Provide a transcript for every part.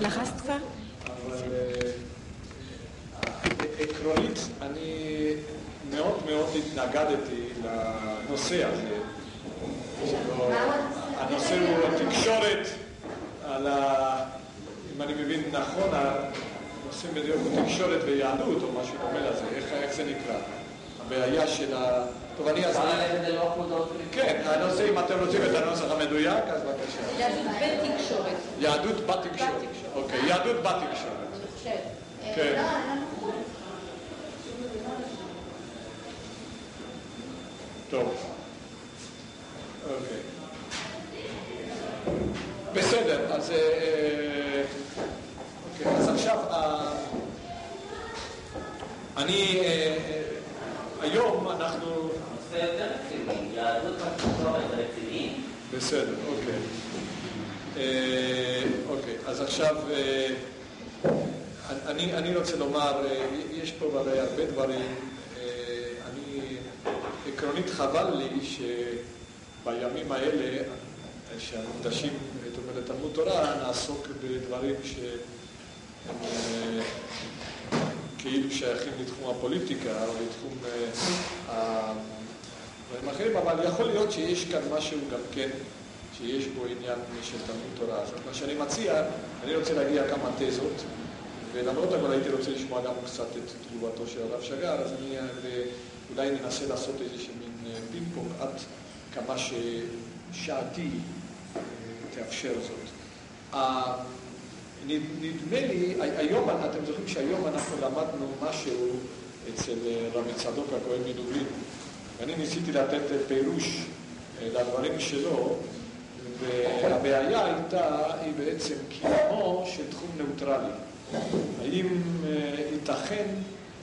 לחצת כבר? אבל אה, עקרונית, אני מאוד מאוד התנגדתי לנושא הזה. הנושא הוא תקשורת, על ה... אם אני מבין נכון, הנושא בדיוק הוא תקשורת ויהדות או משהו דומה לזה, איך זה נקרא? הבעיה של ה... טוב, אני מודעות כן, הנושא, אם אתם רוצים את הנוסח המדויק, אז בבקשה. יהדות בתקשורת. יהדות בתקשורת. בתקשורת. אוקיי, יהדות בתקשורת. חושבת. כן. טוב. אוקיי. בסדר, אז... אה, אוקיי, אז עכשיו... אה, אני... היום אנחנו... נושא יותר רציני, יהדות בתקשורת רציניים. בסדר, אוקיי. אה, אוקיי, אז עכשיו אה, אני, אני רוצה לומר, אה, יש פה הרי הרבה דברים. אני, עקרונית חבל לי שבימים האלה, שהמוקדשים, הייתי אומר, לתלמוד תורה, נעסוק בדברים שהם כאילו שייכים לתחום הפוליטיקה או לתחום אה, ה... דברים אחרים, אבל יכול להיות שיש כאן משהו גם כן, שיש בו עניין של תלמוד תורה. אז מה שאני מציע, אני רוצה להגיע כמה תזות, ולמרות הכל הייתי רוצה לשמוע גם קצת את תגובתו של הרב שגר, אז אני אולי ננסה לעשות איזשהו מין אה, פינג פונג עד כמה ששעתי אה, תאפשר זאת. נד- נדמה לי, הי- היום, אתם זוכרים שהיום אנחנו למדנו משהו אצל רבי צדוק הכהן מדובין. ואני ניסיתי לתת פירוש אה, לדברים שלו, והבעיה הייתה, היא בעצם קיומו של תחום ניאוטרלי. האם אה, ייתכן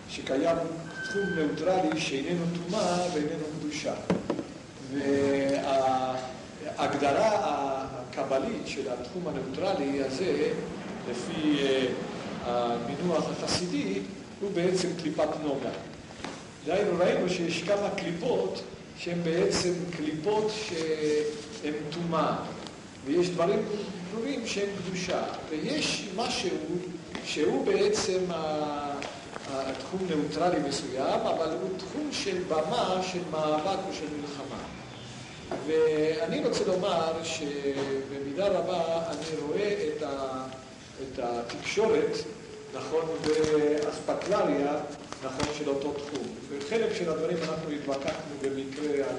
שקיים תחום ניאוטרלי שאיננו טומאה ואיננו קדושה? וההגדרה הקבלית של התחום הניאוטרלי הזה, לפי אה, המינוח החסידי, הוא בעצם קליפת נוגה. דהיינו, ראינו שיש כמה קליפות שהן בעצם קליפות שהן טומאה, ויש דברים ברורים שהם קדושה, ויש משהו שהוא בעצם התחום ניאוטרלי מסוים, אבל הוא תחום של במה, של מאבק או של מלחמה. ואני רוצה לומר שבמידה רבה אני רואה את, ה, את התקשורת, נכון, באספקלריה, נכון, של אותו תחום. וחלק של הדברים אנחנו התווכחנו במקרה על,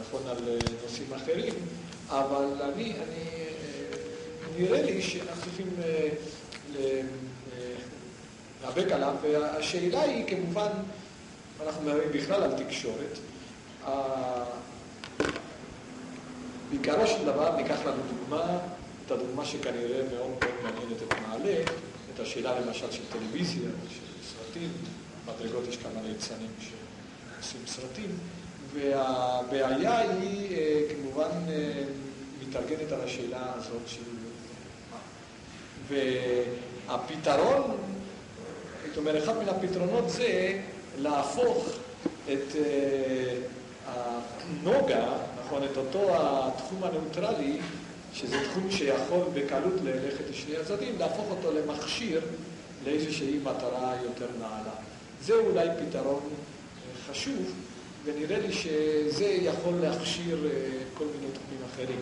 נכון, על נושאים אחרים, אבל אני, אני, אה, נראה לי שאנחנו צריכים אה, אה, להיאבק עליו, והשאלה היא כמובן, אנחנו מדברים בכלל על תקשורת, בעיקרו של דבר ניקח לנו דוגמה, את הדוגמה שכנראה מאוד מאוד מעניינת את מעלה, את השאלה למשל של טלוויזיה, של סרטים, מדרגות יש כמה ליצנים שעושים סרטים, והבעיה היא אה, כמובן אה, מתארגנת על השאלה הזאת של. והפתרון, הייתי אומר, אחד מן הפתרונות זה להפוך את אה, הנוגה, נכון, את אותו התחום הניאוטרלי, שזה תחום שיכול בקלות ללכת לשני הצדדים, להפוך אותו למכשיר לאיזושהי מטרה יותר נעלה. זה אולי פתרון אה, חשוב, ונראה לי שזה יכול להכשיר אה, כל מיני תחומים אחרים.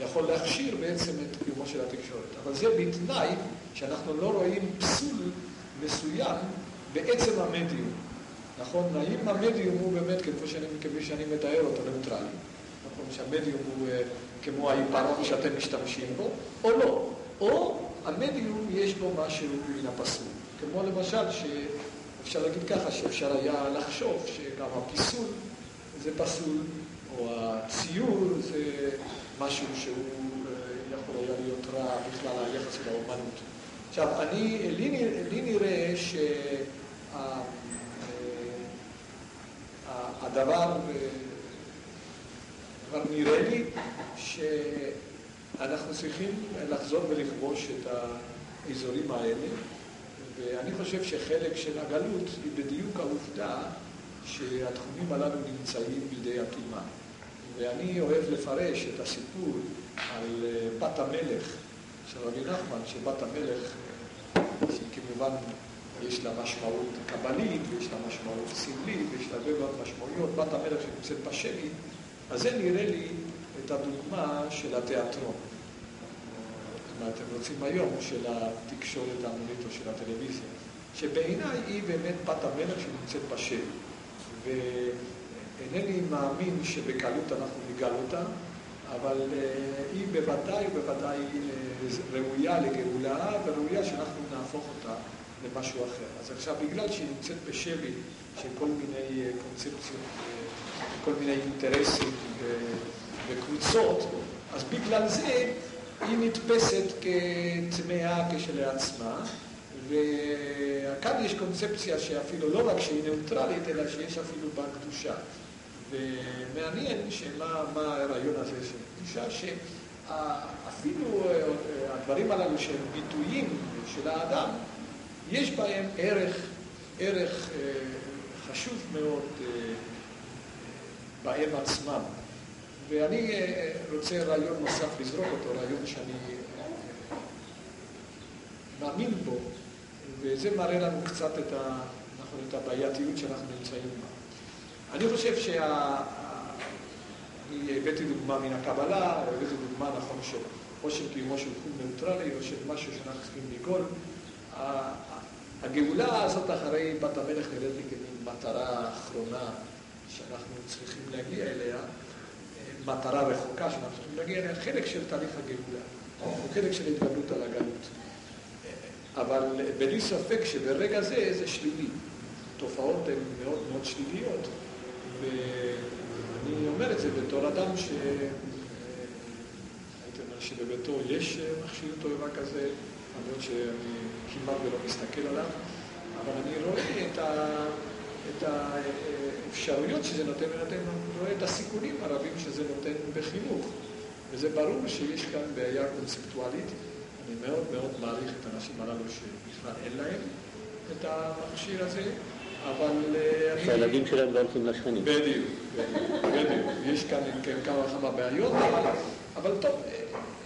יכול להכשיר בעצם את קיומו של התקשורת. אבל זה בתנאי שאנחנו לא רואים פסול מסוים בעצם המדיום. נכון? האם המדיום הוא באמת, כמו שאני, כמו שאני מתאר אותו, ניאוטרלי? נכון, שהמדיום הוא אה, כמו העיפרון שאתם משתמשים בו, או לא. או המדיום יש בו משהו מן הפסול. כמו למשל, שאפשר להגיד ככה, שאפשר היה לחשוב שגם הפיסול זה פסול, או הציור זה משהו שהוא אה, יכול היה להיות רע בכלל היחס של האומנות. עכשיו, אני, לי, לי נראה שהדבר, כבר נראה לי שאנחנו צריכים לחזור ולכבוש את האזורים האלה, ואני חושב שחלק של הגלות היא בדיוק העובדה שהתחומים הללו נמצאים בידי הטומאה. ואני אוהב לפרש את הסיפור על אה, בת המלך של רבי נחמן, שבת המלך, שכמובן יש לה משמעות קבלית, ויש לה משמעות סמלית, ויש לה הרבה מאוד משמעויות, בת המלך שנמצאת בשבי, אז זה נראה לי את הדוגמה של התיאטרון. מה אתם רוצים היום, של התקשורת ההמונית או של הטלוויזיה, שבעיניי היא באמת בת המלך שנמצאת בשבי. ואינני מאמין שבקלות אנחנו ניגל אותה, אבל uh, היא בוודאי ובוודאי uh, ראויה לגאולה, וראויה שאנחנו נהפוך אותה למשהו אחר. אז עכשיו, בגלל שהיא נמצאת בשבי של כל מיני uh, קונספציות, uh, כל מיני אינטרסים וקבוצות, אז בגלל זה היא נתפסת כטמאה כשלעצמה, וכאן יש קונספציה שאפילו לא רק שהיא ניאוטרלית, אלא שיש אפילו בה קדושה. ומעניין שמה מה הרעיון הזה של קדושה, שאפילו אה, הדברים הללו שהם ביטויים של האדם, יש בהם ערך, ערך אה, חשוב מאוד אה, בהם עצמם. ואני רוצה רעיון נוסף לזרוק אותו, רעיון שאני מאמין בו, וזה מראה לנו קצת את, ה, נכון, את הבעייתיות שאנחנו נמצאים בה. אני חושב שה... אני הבאתי דוגמה מן הקבלה, הבאתי דוגמה נכון של או של קיומו של תחום ניאוטרלי או של משהו שאנחנו צריכים לגאול. הגאולה הזאת אחרי בת המלך נראית לי כמין מטרה אחרונה שאנחנו צריכים להגיע אליה, מטרה רחוקה שאנחנו צריכים להגיע אליה, חלק של תהליך הגאולה, או חלק של התגבלות על הגלות. אבל בלי ספק שברגע זה זה שלילי. תופעות הן מאוד מאוד שליליות. ואני אומר את זה בתור אדם ש... הייתי אומר שבביתו יש מכשיר תועבה כזה, למרות שאני כמעט ולא מסתכל עליו, אבל אני רואה את, ה... את האפשרויות שזה נותן, ונותן, רואה את הסיכונים הרבים שזה נותן בחינוך. וזה ברור שיש כאן בעיה קונספטואלית. אני מאוד מאוד מעריך את האנשים הללו שבכלל אין להם את המכשיר הזה. אבל... אה, שהילדים שלהם לא הולכים לשכנים. בדיוק, בדיוק. יש כאן כן, כמה וכמה בעיות, אבל טוב,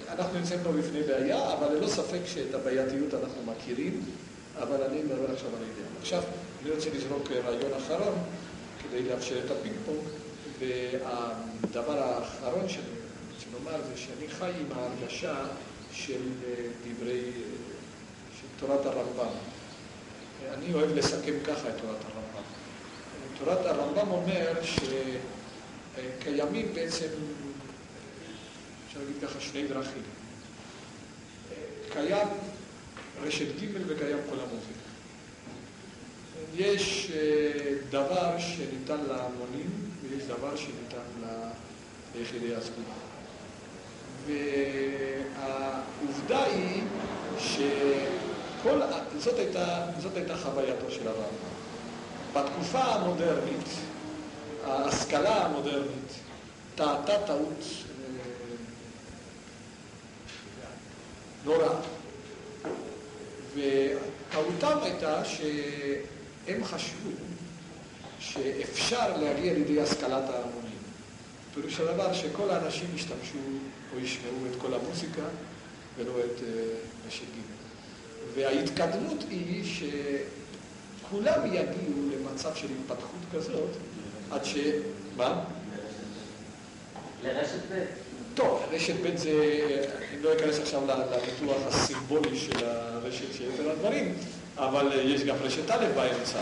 אנחנו נמצאים פה בפני בעיה, אבל ללא ספק שאת הבעייתיות אנחנו מכירים, אבל אני מדבר עכשיו על העניין. עכשיו, אני רוצה לזרוק רעיון אחרון, כדי לאפשר את הפינג פונג, והדבר האחרון שאני רוצה לומר זה שאני חי עם ההרגשה של אה, דברי, של תורת הרמב"ם. אני אוהב לסכם ככה את תורת הרמב"ם. תורת הרמב"ם אומר שקיימים בעצם, אפשר להגיד ככה, שני דרכים. קיים רשת ג' וקיים כל המוזיקה. יש אה, דבר שניתן להמונים ויש דבר שניתן ליחידי הסגולה. והעובדה היא ש... כל, זאת, הייתה, זאת הייתה חווייתו של הרמב"ם. בתקופה המודרנית, ההשכלה המודרנית טעתה טעות אה, נוראה. וטעותם הייתה שהם חשבו שאפשר להגיע לידי השכלת ההמונים. פירוש הדבר שכל האנשים ישתמשו או ישמעו את כל המוזיקה ולא את אה, ג'. וההתקדמות היא שכולם יגיעו למצב של התפתחות כזאת, עד ש... מה? לרשת ב'. טוב, רשת ב' זה, אני לא אכנס עכשיו לניתוח הסימבולי של הרשת של יתר הדברים, אבל יש גם רשת א' באמצע.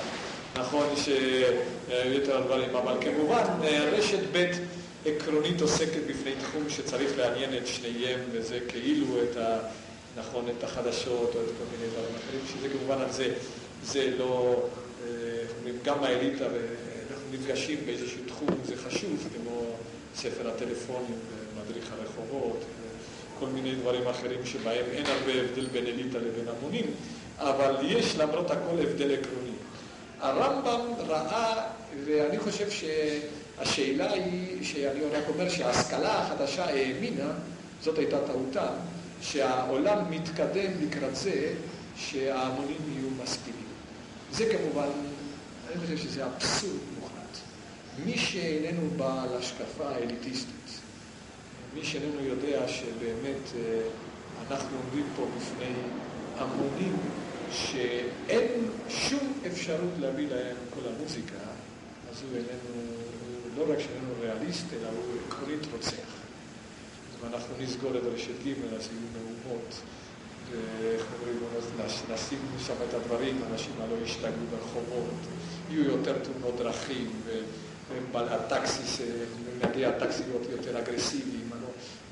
נכון שיתר הדברים, אבל כמובן רשת ב' עקרונית עוסקת בפני תחום שצריך לעניין את שניהם, וזה כאילו את ה... נכון, את החדשות או את כל מיני דברים אחרים, שזה כמובן על זה, זה לא, אה, גם האליטה, אנחנו נפגשים באיזשהו תחום, זה חשוב, כמו ספר הטלפונים ומדריך הרחובות, כל מיני דברים אחרים שבהם אין הרבה הבדל בין אליטה לבין המונים, אבל יש למרות הכל הבדל עקרוני. הרמב"ם ראה, ואני חושב שהשאלה היא, שאני רק אומר שההשכלה החדשה האמינה, זאת הייתה טעותה, שהעולם מתקדם לקראת זה שההמונים יהיו משכילים. זה כמובן, אני חושב שזה אבסורד. מי שאיננו בעל השקפה אליטיסטית, מי שאיננו יודע שבאמת אה, אנחנו עומדים פה בפני המונים שאין שום אפשרות להביא להם כל המוזיקה, אז הוא איננו, הוא לא רק שאיננו ריאליסט, אלא הוא עקרונית רוצח. ואנחנו נסגור את רשת ג', אז יהיו מהומות, ואיך אומרים, נשים שם את הדברים, אנשים הלא ישתגעו ברחובות, יהיו יותר תאונות דרכים, והטקסיס, נהגי הטקסי להיות יותר אגרסיביים.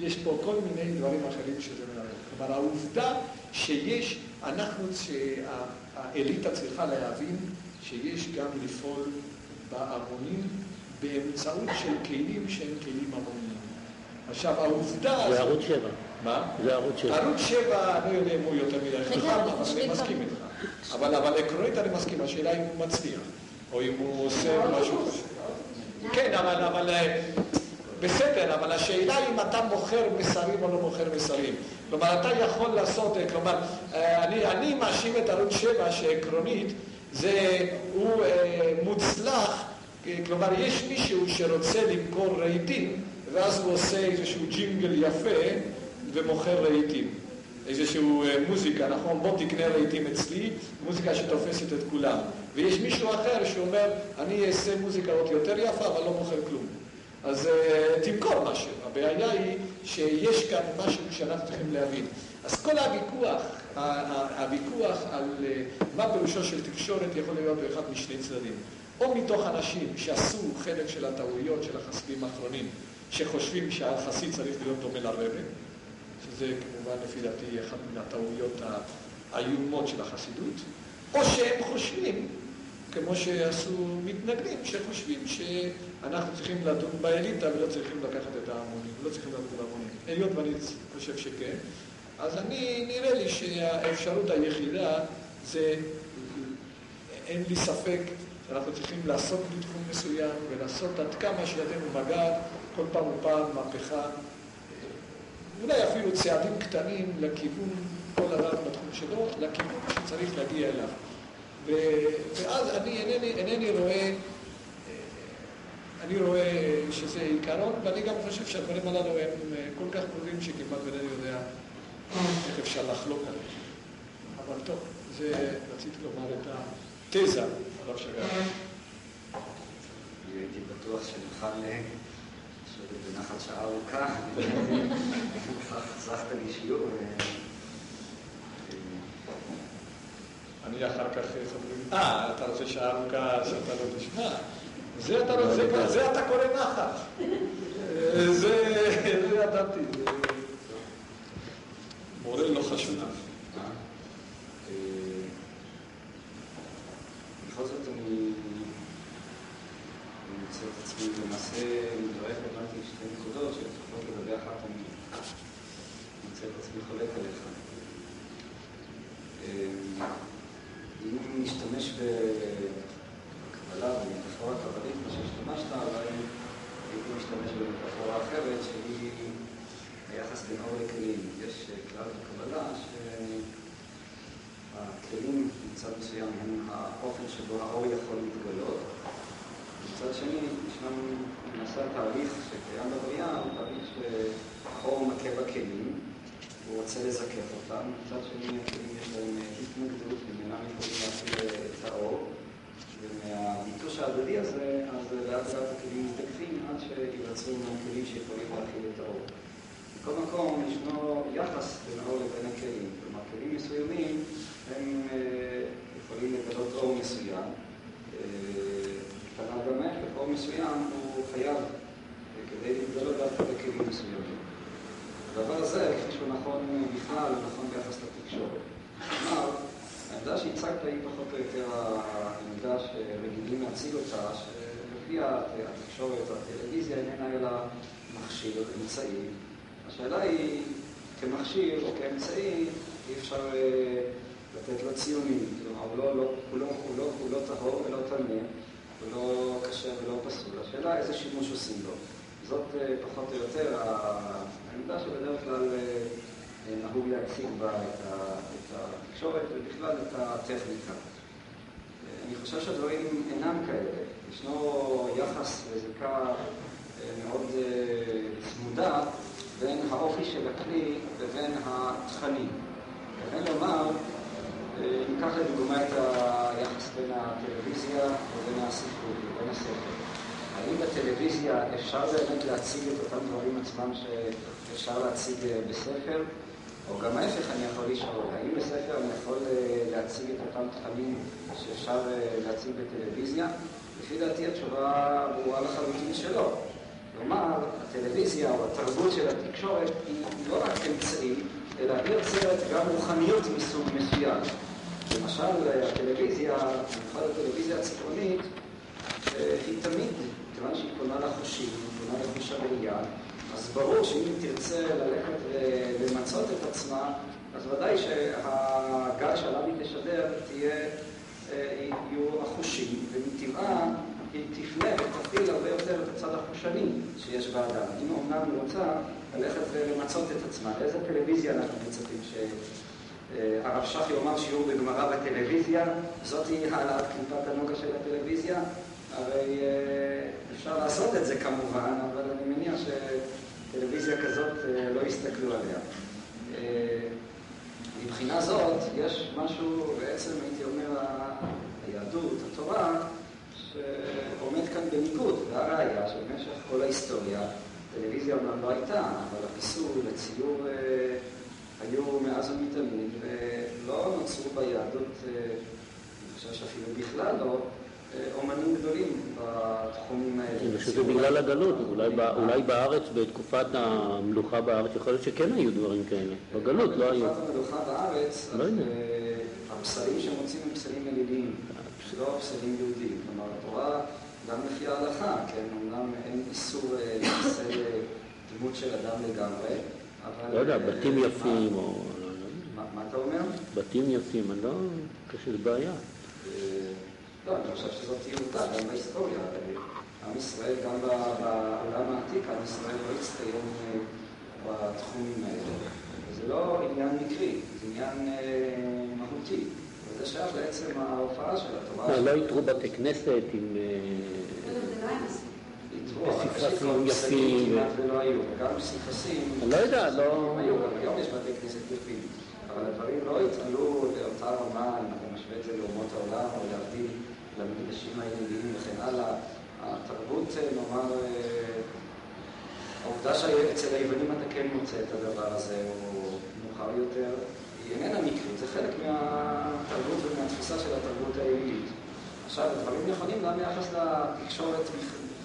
יש פה כל מיני דברים אחרים שזה מלמד. כלומר, העובדה שיש, אנחנו, שהאליטה צריכה להבין שיש גם לפעול בהמונים באמצעות של כלים שהם כלים המוניים. עכשיו, העובדה... זה ערוץ שבע. מה? זה ערוץ שבע. ערוץ שבע, אני לא יודע אם הוא יותר מדי חכם, אבל אני מסכים איתך. אבל עקרונית אני מסכים, השאלה אם הוא מצליח, או אם הוא עושה משהו חשוב. כן, אבל אה, בסדר, אבל השאלה אם אתה מוכר מסרים או לא מוכר מסרים. כלומר, אתה יכול לעשות, אה, כלומר, אה, אני, אני מאשים את ערוץ 7 שעקרונית זה, הוא אה, מוצלח, כלומר, יש מישהו שרוצה למכור רהיטים, ואז הוא עושה איזשהו ג'ינגל יפה ומוכר רהיטים. איזשהו מוזיקה, נכון? בוא תקנה רהיטים אצלי, מוזיקה שתופסת את כולם. ויש מישהו אחר שאומר, אני אעשה מוזיקה עוד יותר יפה, אבל לא מוכר כלום. אז uh, תמכור משהו. הבעיה היא שיש כאן משהו שאנחנו צריכים להבין. אז כל הוויכוח, הוויכוח על uh, מה פירושו של תקשורת יכול להיות באחד משני צדדים. או מתוך אנשים שעשו חלק של הטעויות של החסידים האחרונים, שחושבים שהחסיד צריך להיות דומה לרבה, שזה כמובן לפי דעתי אחת מן הטעויות האיומות של החסידות, או שהם חושבים כמו שעשו מתנגדים, שחושבים שאנחנו צריכים לדון באליטה ולא צריכים לקחת את ההמונים, לא צריכים לדון בהמונים. היות ואני חושב שכן, אז אני, נראה לי שהאפשרות היחידה זה, אין לי ספק שאנחנו צריכים לעשות בתחום מסוים ולעשות עד כמה שידינו מגעת, כל פעם ופעם מהפכה, אולי אפילו צעדים קטנים לכיוון כל אדם בתחום שלו, לכיוון שצריך להגיע אליו. ואז אני אינני, רואה, אני רואה שזה עיקרון, ואני גם חושב שהדברים הללו הם כל כך קרובים שכמעט אינני יודע איך אפשר לחלוק עליהם. אבל טוב, זה רציתי לומר את התזה, הרב שגר. הייתי בטוח שנוכל לשבת בנחת שעה ארוכה, חסכת לי שיעור. אני אחר כך חברים, אה, אתה רוצה שעה ארוכה שאתה לא תשמע? זה אתה רוצה, זה אתה קורא נחת. זה ידעתי. מורה לא חשוב. בכל זאת אני מוצא את עצמי למעשה, מדבריך הבנתי שתי נקודות שלפחות לגבי אחת אני מוצא את עצמי חולק עליך. אם נשתמש בקבלה, במטאפורה קבלית, מה שהשתמשת, אולי הייתי משתמש במטאפורה אחרת, שהיא היחס בין אור לכלים. יש כלל בקבלה שהכלים מצד מסוים הם האופן שבו האור יכול להתגלות. מצד שני, ישנם, למעשה התהליך שקיים בבריאה הוא תהליך שהאור מכה בכלים. הוא רוצה לזקף אותם, מצד שני הכלים יש להם התנגדות והם אינם יכולים להפעיל האור, ומהביטוש ההדדי הזה, אז לאט לאט הכלים מזדקפים עד שיווצרו לנו כלים שיכולים להפעיל את האור. בכל מקום ישנו יחס בין האור לבין הכלים, כלומר כלים מסוימים הם יכולים לגלות אור מסוים, כנ"ל גם ההפך, אור מסוים הוא חייב כדי להתגלות דווקא בכלים מסוימים. הדבר הזה, כפי שהוא נכון בכלל, הוא נכון ביחס לתקשורת. כלומר, העמדה שהצגת היא פחות או יותר העמדה שרגילים להציג אותה, שלפי התקשורת הטלוויזיה איננה אלא מכשיר, אמצעי. השאלה היא, כמכשיר או כאמצעי, אי אפשר לתת לו ציונים. כלומר, לא, לא, לא, הוא לא, לא טהור ולא טמא, הוא לא כשר ולא פסול. השאלה איזה שימוש עושים לו. זאת פחות או יותר העמדה שבדרך כלל נהוג להציג בה את התקשורת ובכלל את הטכניקה. אני חושב שהדברים אינם כאלה. ישנו יחס וזיקה מאוד צמודה בין האופי של הכלי לבין התכנים. וכן לומר, ניקח לדוגמה את היחס בין הטלוויזיה ובין הספרות ובין הספר. האם בטלוויזיה אפשר באמת להציג את אותם דברים עצמם שאפשר להציג בספר? או גם ההפך אני יכול לשאול, האם בספר אני יכול להציג את אותם תכנים שאפשר להציג בטלוויזיה? לפי דעתי התשובה ברורה לחלוטין שלא. כלומר, הטלוויזיה או התרבות של התקשורת היא לא רק אמצעי, אלא היא יוצרת גם רוחניות מסוג מסוים. למשל, הטלוויזיה, במיוחד הטלוויזיה הצפונית, היא תמיד, כיוון שהיא פונה לחושים, פונה לחוש הראייה, אז ברור שאם תרצה ללכת ולמצות את עצמה, אז ודאי שהגל שעליו היא תשדר תהיה, יהיו החושים, ומטבעה היא תפנה ותפעיל הרבה יותר את הצד החושני שיש באדם. אם אמנם היא רוצה ללכת ולמצות את עצמה, לאיזה טלוויזיה אנחנו מצפים ש... הרב שך יאמר שיעור בגמרא בטלוויזיה, זאת היא העלאת קליפת הנוגה של הטלוויזיה, הרי אפשר לעשות את זה כמובן, אבל אני מניח שטלוויזיה כזאת לא יסתכלו עליה. מבחינה זאת, יש משהו, בעצם הייתי אומר, היהדות, התורה, שעומד כאן בניגוד, והראיה שבמשך כל ההיסטוריה, טלוויזיה אומנם לא הייתה, אבל הפיסול, הציור היו מאז ומתמיד, ולא נוצרו ביהדות, אני חושב שאפילו בכלל לא, אומנים גדולים בתחומים האלה. אני חושב שזה בגלל הגלות, אולי בארץ, בתקופת המלוכה בארץ, יכול להיות שכן היו דברים כאלה. בגלות לא היו. בתקופת המלוכה בארץ, לא הפסלים שמוצאים הם פסלים אליליים, לא פסלים יהודיים. כלומר, התורה, גם לפי ההלכה, כן, אמנם אין איסור לפסל דמות של אדם לגמרי, אבל... לא יודע, בתים יפים או... מה אתה אומר? בתים יפים, אני לא... זה בעיה. לא, אני חושב שזאת תהיה עובדה, גם בהיסטוריה. עם ישראל, גם בעולם העתיק, עם ישראל לא הצטיין בתחומים האלה. וזה לא עניין מקרי, זה עניין מהותי. וזה שייך בעצם ההופעה של התורה. לא יתרו בתי כנסת עם... פסיפסים יפים. כמעט ולא היו, וגם פסיפסים... אני לא יודע, לא... היו, גם היום יש בתי כנסת יפים. אבל הדברים לא התעלו לאותה רמה, אם אתה משווה את זה לאומות העולם, או להבדיל למקדשים היהודיים וכן הלאה. התרבות, נאמר, העובדה שאצל היוונים אתה כן מוצא את הדבר הזה, או מאוחר יותר, היא איננה מקרית, זה חלק מהתרבות ומהתפיסה של התרבות היהודית. עכשיו, הדברים נכונים גם ביחס לתקשורת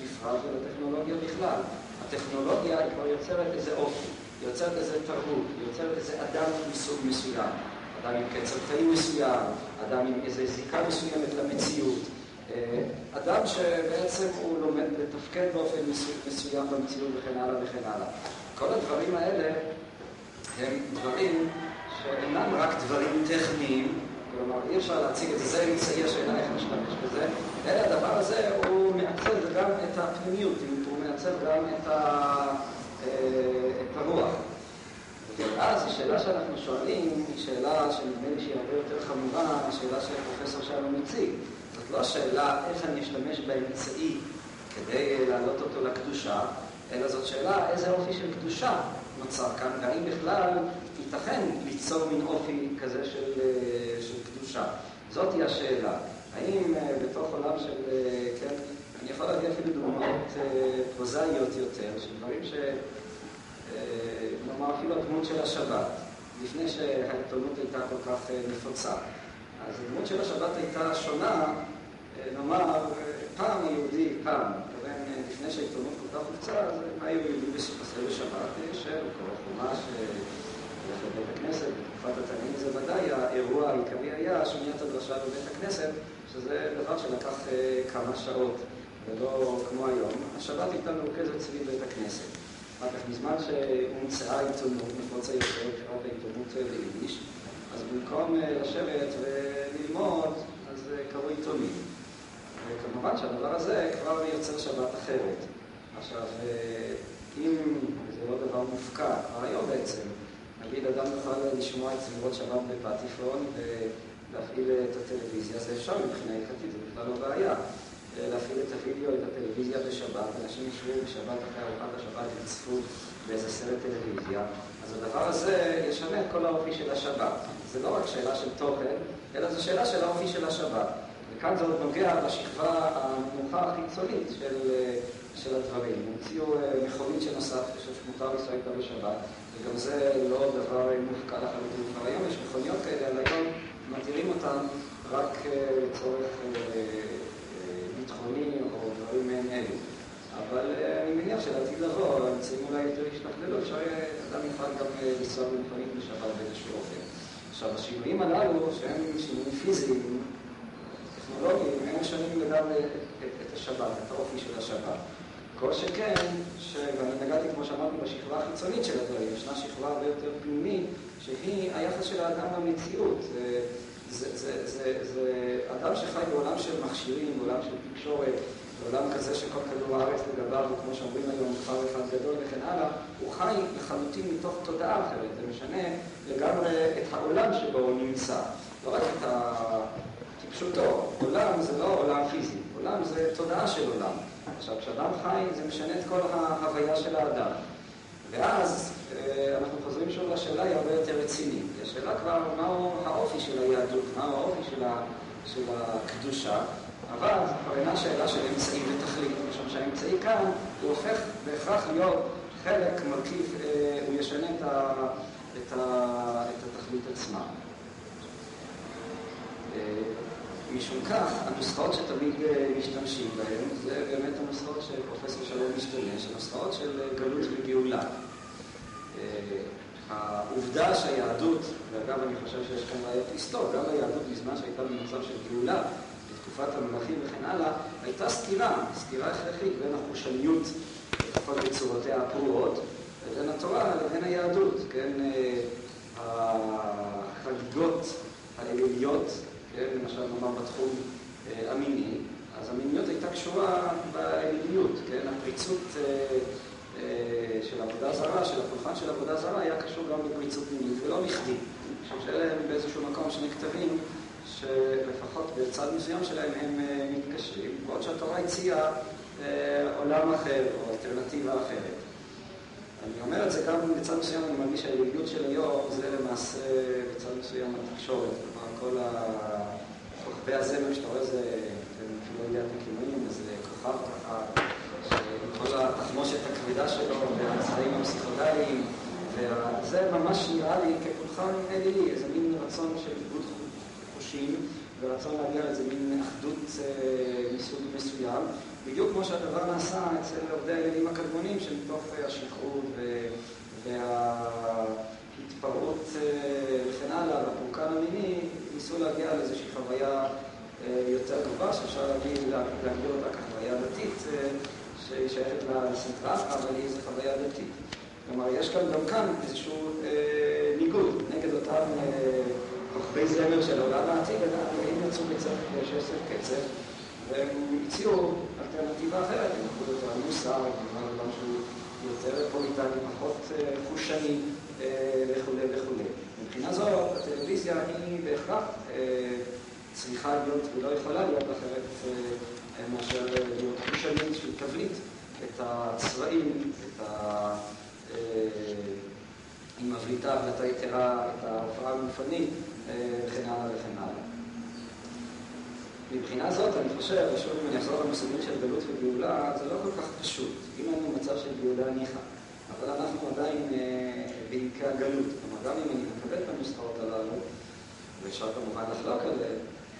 בפרט ולטכנולוגיה בכלל. הטכנולוגיה היא כבר יוצרת איזה אופי. יוצרת איזה תרבות, יוצרת איזה אדם מסוג מסוים, אדם עם קצר חיים מסוים, אדם עם איזו זיקה מסוימת למציאות, אדם שבעצם הוא לומד לתפקד באופן מסוים במציאות וכן הלאה וכן הלאה. כל הדברים האלה הם דברים שאינם רק דברים טכניים, כלומר אי אפשר להציג את זה, זה אמצעי השאלה איך להשתמש בזה, אלא הדבר הזה הוא מעצב גם את הפנימיות, הוא מעצב גם את ה... את הרוח. ואז השאלה שאנחנו שואלים היא שאלה שנדמה לי שהיא הרבה יותר חמורה השאלה שפרופסור שלום הציג. זאת לא השאלה איך אני אשתמש באמצעי כדי להעלות אותו לקדושה, אלא זאת שאלה איזה אופי של קדושה נוצר כאן, והאם בכלל ייתכן ליצור מין אופי כזה של, של קדושה. זאת היא השאלה. האם בתוך עולם של, כן, אני יכול להביא אפילו דוגמאות פרוזאיות יותר, של דברים ש... נאמר אפילו הדמות של השבת, לפני שהעיתונות הייתה כל כך נפוצה. אז הדמות של השבת הייתה שונה, נאמר, פעם היהודי, פעם, לפני שהעיתונות כל כך הופצה, אז היו יהודים בסופסי בשבת, של קורא חומש, הולך לבית הכנסת, בתקופת התנאים זה ודאי, האירוע העיקרי היה שמיעת הדרשה בבית הכנסת, שזה דבר שלקח כמה שעות. ולא כמו היום, השבת הייתה מרוכזת סביב בית הכנסת. אחר כך, בזמן שהומצאה עיתונות, נפוצה יותר, קראת העיתונות ביידיש, אז במקום לשבת וללמוד, אז קראו עיתונים. וכמובן שהדבר הזה כבר יוצר שבת אחרת. עכשיו, אם זה לא דבר מופקע, כבר היום בעצם, נגיד אדם יוכל לשמוע את סביבות שבת בפטיפון ולהפעיל את הטלוויזיה, זה אפשר מבחינה הלכתית, זה בכלל לא בעיה. להפעיל את הוידאו, את הטלוויזיה בשבת, אנשים ישבו בשבת אחרי ארוחת השבת וצפו באיזה סרט טלוויזיה, אז הדבר הזה ישנה את כל האופי של השבת. זה לא רק שאלה של תוכן, אלא זו שאלה של האופי של השבת. וכאן זה עוד נוגע לשכבה הנמוכה החיצונית של, של הדברים. המציאו מכונית שנוסעת שמותר לנסוע איתה בשבת, וגם זה לא דבר מופקע לחלוטין. כבר היום יש מכוניות כאלה, על היום מתירים אותן רק לצורך ביטחוני או דברים מעין אלו. אבל אני מניח שלעתיד לבוא, האמצעים אולי יותר ישתכללו, אפשר אדם יוכל גם לנסוע במכונית בשבת באיזשהו אופן. עכשיו, השינויים הללו, שהם שינויים פיזיים, טכנולוגיים, הם משנים לגמרי את השבת, את האופי של השבת. כל שכן, ואני נגעתי, כמו שאמרתי, בשכבה החיצונית של הדברים, ישנה שכבה הרבה יותר פנימית, שהיא היחס של האדם למציאות. זה, זה, זה, זה, אדם שחי בעולם של מכשירים, בעולם של תקשורת, בעולם כזה שכל כדור הארץ לגביו, כמו שאומרים היום, כפר אחד גדול וכן הלאה, הוא חי לחלוטין מתוך תודעה אחרת. זה משנה לגמרי את העולם שבו הוא נמצא. לא רק את ה... כפשוטו, עולם זה לא עולם פיזי, עולם זה תודעה של עולם. עכשיו, כשאדם חי, זה משנה את כל ההוויה של האדם. ואז אנחנו חוזרים שוב לשאלה, היא הרבה יותר רצינית. השאלה כבר, מהו האופי של היהדות, מהו האופי של, ה, של הקדושה, אבל זו כבר אינה שאלה של אמצעי ותכלית, משום שהאמצעי כאן, הוא הופך בהכרח להיות חלק, מרכיב, הוא ישנה את, ה, את, ה, את התכלית עצמה. משום כך, הנוסחאות שתמיד משתמשים בהן, זה באמת הנוסחאות של פרופסור שלום משתמש, הנוסחאות של גלות וגאולה. העובדה שהיהדות, ואגב אני חושב שיש כאן בעיות היסטוריות, גם היהדות בזמן שהייתה במצב של גאולה, בתקופת המלכים וכן הלאה, הייתה סתירה, סתירה הכרחית בין החושניות, לפחות בצורותיה הפרועות, לבין התורה, לבין היהדות, כן, החגיגות האליליות, כן, למשל נאמר בתחום המיני, אז המיניות הייתה קשורה באליליות, כן, הפריצות של עבודה זרה, של הפולחן של עבודה זרה, היה קשור גם בפריצות מינית, ולא בכדי. משום שאלה הם באיזשהו מקום שני כתבים, שלפחות בצד מסוים שלהם הם מתקשרים, בעוד שהתורה הציעה עולם אחר, או אלטרנטיבה אחרת. אני אומר את זה גם בצד מסוים, אני מרגיש שהיעילות של היום זה למעשה בצד מסוים התקשורת. כלומר, כל כוכבי הזמר שאתה רואה זה, אני לא יודע את הכינויים, זה כוכב ככה, כל התחמושת הכבדה שלו, והצבעים הפסיכודליים, וזה ממש נראה לי כפולחן אלילי, איזה מין רצון של עיבוד חושים, ורצון להגיע לאיזה מין אחדות מסוג מסוים, בדיוק כמו שהדבר נעשה אצל עובדי האלילים הקדמונים, שמתוך השחרור וההתפרעות וכן הלאה, והפורקן המיני, ניסו להגיע לאיזושהי חוויה יותר גבוהה, שאפשר להגיד, להגדיר אותה כחוויה דתית, שהיא שייכת לסנטרפה, אבל היא איזו חוויה דתית. כלומר, יש כאן גם כאן איזשהו אה, ניגוד נגד אותם אה, כוכבי זמר של העולם העתיק, הם יצאו קצב, שסף קצב, והם הציעו אלטרנטיבה אחרת, הם יכולו יותר מוסר, כלומר, דבר שהוא יותר פוליטני, פחות אה, חושני וכולי וכולי. מבחינה זו, הטלוויזיה היא בהכרח צריכה להיות ולא יכולה להיות אחרת מאשר להיות חושנית של תבליט את הצבעים, את ה... היא מבליטה הבלטה יתרה את ההופעה הגופנית וכן הלאה וכן הלאה. מבחינה זאת, אני חושב, ושוב אם אני אחזור למושגים של גלות וגאולה, זה לא כל כך פשוט. אם היינו במצב של גאולה ניחא, אבל אנחנו עדיין בעיקר הגלות. כלומר, גם אם אני מקבל את הנוסחאות הללו, ואפשר כמובן לחלוק עליהן,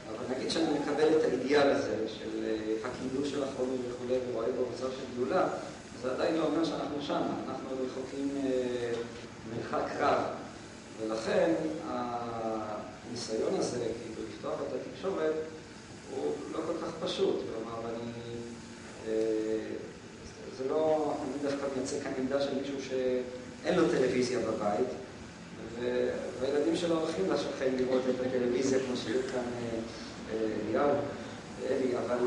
אבל נגיד שאני מקבל את האידיאל הזה של הקידוש של החומר וכולי, ורואה בו מצב של גאולה, זה עדיין לא אומר שאנחנו שם, אנחנו רחוקים מרחק רב. ולכן הניסיון הזה, כאילו לפתוח את התקשורת, הוא לא כל כך פשוט. כלומר, אני... זה לא... אני דווקא מייצג כאן עמדה של מישהו שאין לו טלוויזיה בבית, והילדים שלו הולכים לשכן לראות את הטלוויזיה, כמו שהיו כאן אליהו ואלי, אבל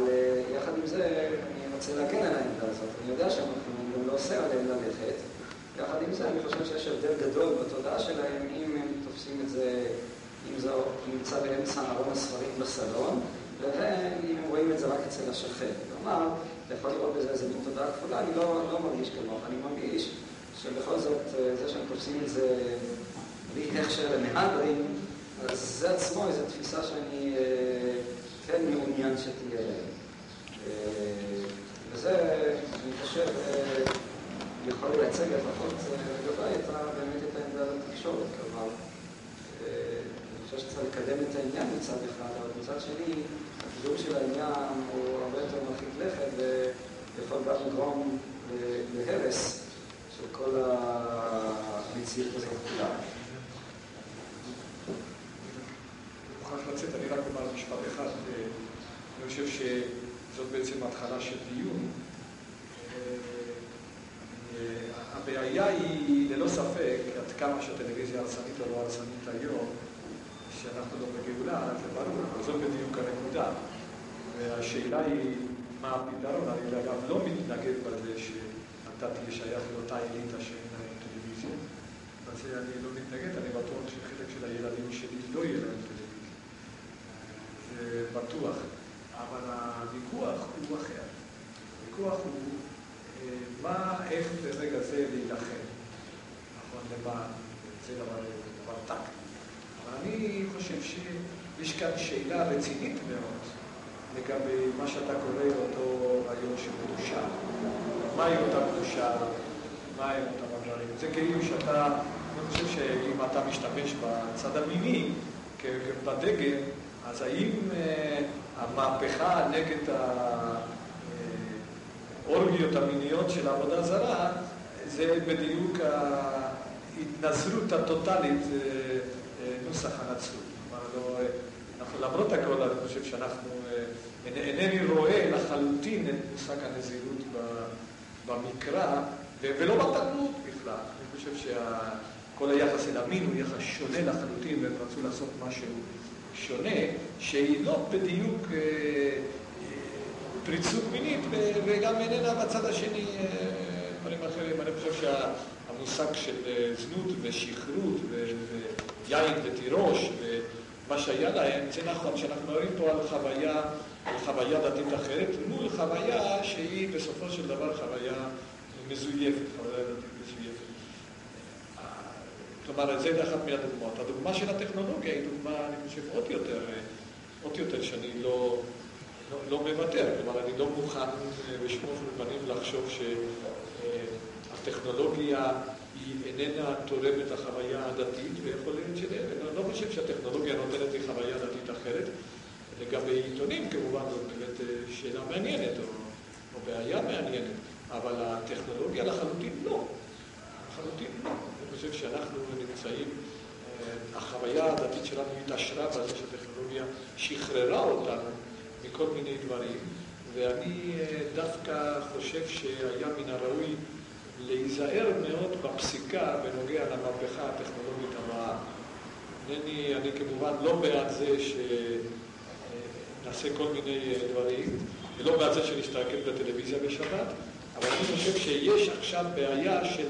יחד עם זה אני רוצה להגן על העמדה הזאת. אני יודע שאנחנו גם לא עושה עליהם ללכת. יחד עם זה אני חושב שיש הבדל גדול בתודעה שלהם אם הם תופסים את זה, אם זה נמצא באמצע ארון הספרים בסלון, לבין אם הם רואים את זה רק אצל השכן. כלומר, אתה יכול לראות בזה איזה מין תודעה כפולה, אני לא, לא מרגיש כמוך, אני מרגיש שבכל זאת, אה, זה שהם תופסים את זה בלי הכשר למהדרין, אז זה עצמו איזו תפיסה שאני אה, כן מעוניין שתהיה להם. אה, וזה, אני חושב, יכול לייצג לפחות לגבי את באמת את העמדה לתקשורת. כלומר, אני חושב שצריך לקדם את העניין מצד אחד, אבל מצד שני, הקידום של העניין הוא הרבה יותר מרחיק לכת ויכול גם לגרום להרס של כל המציאות הזאת כולה. מוכרח לצאת, אני רק אומר משפט אחד. אני חושב שזאת בעצם התחלה של דיון. הבעיה היא, ללא ספק, עד כמה שהטלוויזיה הרסנית או לא הרסנית היום, שאנחנו לא בגאולה, זה ברור, זאת בדיוק הנקודה. והשאלה היא, מה הפתרון? אני אגב לא מתנגד בזה שאתה תהיה שייך לאותה אליטה שאין להם טלוויזיה. בזה אני לא מתנגד, אני בטוח שחלק של הילדים שלי לא יהיה להם טלוויזיה. זה בטוח. אבל הוויכוח הוא אחר. הוויכוח הוא אה, מה, איך ברגע זה להילחם. נכון, למה? זה דבר, דבר טקטי. אני חושב שיש כאן שאלה רצינית מאוד לגבי מה שאתה קורא אותו רעיון של קדושה. מהי אותה קדושה? מה הם אותם הדברים? זה כאילו שאתה, אני חושב שאם אתה משתמש בצד המיני בדגם, אז האם אה, המהפכה נגד האורגיות המיניות של העבודה זרה, זה בדיוק ההתנזרות הטוטלית אה, נוסח הנצרות. לא, למרות הכל, אני חושב שאנחנו, אה, אינני רואה לחלוטין את מושג הנזירות במקרא, ולא בתלמוד בכלל. אני חושב שכל היחס אל המין הוא יחס שונה לחלוטין, והם רצו לעשות משהו שונה, שהיא לא בדיוק אה, אה, פריצות מינית, וגם איננה בצד השני דברים אחרים. אני חושב שהמושג של זנות ושכרות יין ותירוש ומה שהיה להם, זה נכון שאנחנו מדברים פה על חוויה, על חוויה דתית אחרת, מול חוויה שהיא בסופו של דבר חוויה מזויפת, חוויה דתית. כלומר, זה אחת מהדוגמאות. הדוגמה של הטכנולוגיה היא דוגמה, אני חושב, עוד יותר, עוד יותר שאני לא, לא, לא מוותר. כלומר, אני לא מוכן בשמות ובנים לחשוב שהטכנולוגיה היא איננה תורמת לחוויה הדתית, ויכול להיות ש... אני לא חושב שהטכנולוגיה נותנת לי חוויה דתית אחרת. לגבי עיתונים, כמובן, זאת באמת אה, שאלה מעניינת, או, או בעיה מעניינת, אבל הטכנולוגיה לחלוטין לא. לחלוטין. אני חושב שאנחנו נמצאים, אה, החוויה הדתית שלנו התעשרה בזה שהטכנולוגיה שחררה אותנו מכל מיני דברים, ואני אה, דווקא חושב שהיה מן הראוי להיזהר מאוד בפסיקה בנוגע למהפכה הטכנולוגית הבאה. אינני, אני כמובן לא בעד זה שנעשה כל מיני דברים, ולא בעד זה שנשתעקב בטלוויזיה בשבת, אבל אני חושב שיש עכשיו בעיה של,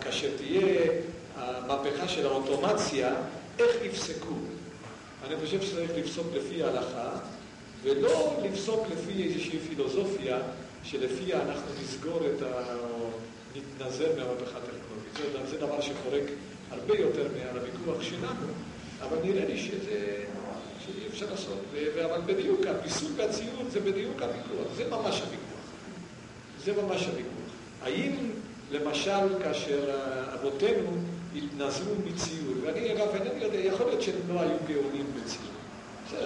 כאשר תהיה המהפכה של האוטומציה, איך יפסקו. אני חושב שצריך לפסוק לפי ההלכה, ולא לפסוק לפי איזושהי פילוסופיה שלפיה אנחנו נסגור את ה... נתנזר מהמהפכה הטכנולוגית. זה, זה דבר שחורק הרבה יותר מעל הוויכוח שלנו, אבל נראה לי שזה, שאי אפשר לעשות. אבל בדיוק, הפיסול והציוד זה בדיוק הוויכוח, זה ממש הוויכוח. זה ממש הוויכוח. האם, למשל, כאשר אבותינו התנזרו מציור, ואני אגב אינני יודע, יכול להיות שהם לא היו גאונים בציור.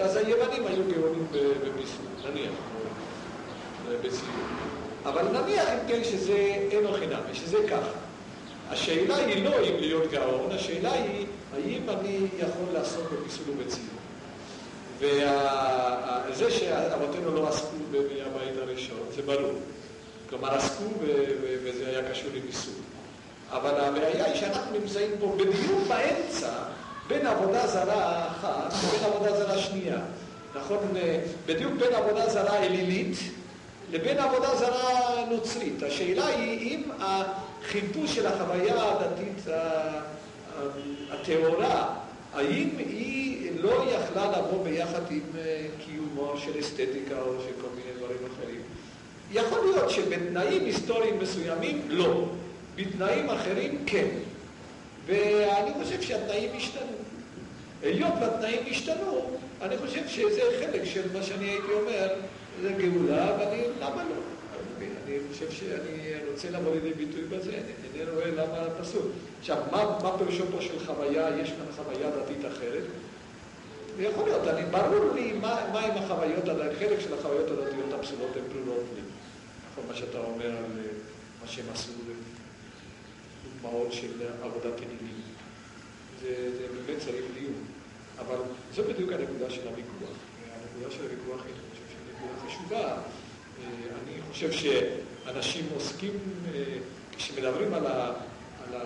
אז היוונים היו גאונים בפיסול, נניח, בציור. אבל נניח אם כן שזה אינו חינם, שזה ככה. השאלה היא לא אם להיות גאון, השאלה היא האם אני יכול לעסוק בפיסול ובציור. וזה שאבותינו לא עסקו בימי הבית הראשון, זה ברור. כלומר, עסקו וזה היה קשור למיסוי. אבל הבעיה היא שאנחנו נמצאים פה בדיוק באמצע בין עבודה זרה אחת לבין עבודה זרה שנייה. נכון? בדיוק בין עבודה זרה אלילית לבין עבודה זרה נוצרית. השאלה היא אם החיפוש של החוויה הדתית הטהורה, האם היא לא יכלה לבוא ביחד עם אה, קיומו של אסתטיקה או של כל. יכול להיות שבתנאים היסטוריים מסוימים לא, בתנאים אחרים כן. ואני חושב שהתנאים השתנו. היות והתנאים השתנו, אני חושב שזה חלק של מה שאני הייתי אומר, זה גאולה, ואני, למה לא? אני חושב שאני רוצה לבוא לידי ביטוי בזה, אני רואה למה פסול. עכשיו, מה, מה פירושו פה של חוויה, יש כאן חוויה דתית אחרת? ויכול להיות, אני, ברור לי מה, מה עם החוויות, חלק של החוויות הדתיות הפסולות הן ברורות לי. נכון מה שאתה אומר על אה, מה שהם עשו, דוגמאות של עבודת אלילים. זה, זה באמת צריך דיון. אבל זו בדיוק הנקודה של הוויכוח. הנקודה של הוויכוח היא, אני חושב, שהיא נקודה חשובה. אה, אני חושב שאנשים עוסקים, אה, כשמדברים על, ה, על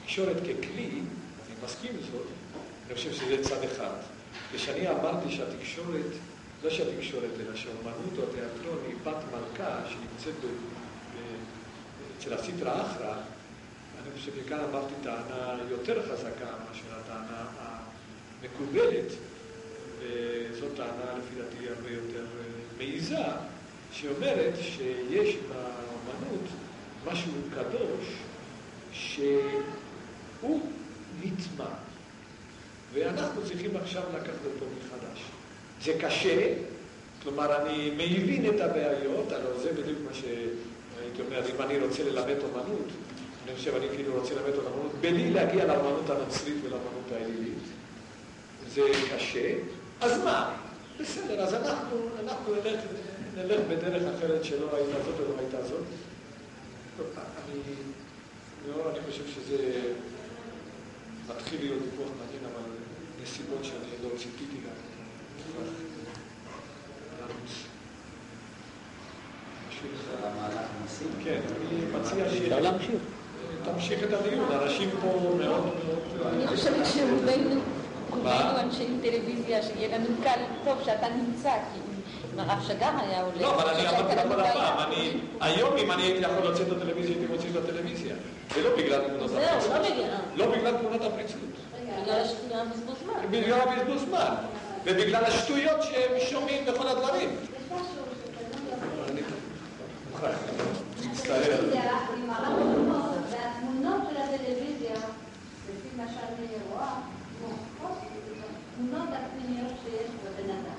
התקשורת ככלי, אני מסכים עם זאת, אני חושב שזה צד אחד. כשאני אמרתי שהתקשורת, לא שהתקשורת, אלא שהאומנות או התיאטרון היא בת מלכה שנמצאת אצל הסטרא אחרא, אני חושב שכאן אמרתי טענה יותר חזקה מאשר הטענה המקובלת, וזאת טענה לפי דעתי הרבה יותר אה, מעיזה, שאומרת שיש באמנות משהו קדוש שהוא נטמע, ואנחנו צריכים עכשיו לקחת אותו מחדש. זה קשה, כלומר אני מבין את הבעיות, הלוא זה בדיוק מה שהייתי אומר, אם אני רוצה ללמד אומנות, אני חושב, אני כאילו רוצה ללמד אומנות, בלי להגיע לאמנות הנוצרית ולאמנות האלילית. זה קשה, אז מה? בסדר, אז אנחנו, אנחנו נלך, נלך בדרך אחרת שלא הייתה זאת ולא הייתה זאת. אני, לא, אני חושב שזה מתחיל להיות ויכוח מעניין, אבל נסיבות שאני לא ציפיתי גם. כן, אני מציע ש... אפשר להמשיך. תמשיך את הדיון, אנשים פה מאוד מאוד... אני חושבת שרובנו, כולנו אנשי טלוויזיה, שיהיה לנו קל טוב שאתה נמצא, כי אם הרב שגר היה עולה... לא, אבל אני אמרתי לך כל הפעם, היום אם אני הייתי יכול לצאת לטלוויזיה, הייתי מוציא את הטלוויזיה. ולא בגלל תמונות הפריצות. זהו, לא בגלל... לא בגלל תמונות הפריצות. בגלל הבזבוז זמן. בגלל הבזבוז זמן. ובגלל השטויות שהם שומעים בכל הדברים. אני מוכרח, מצטער. והתמונות של הטלוויזיה, לפי מה שאני רואה, מוכחות תמונות הפנימיות שיש בבן אדם.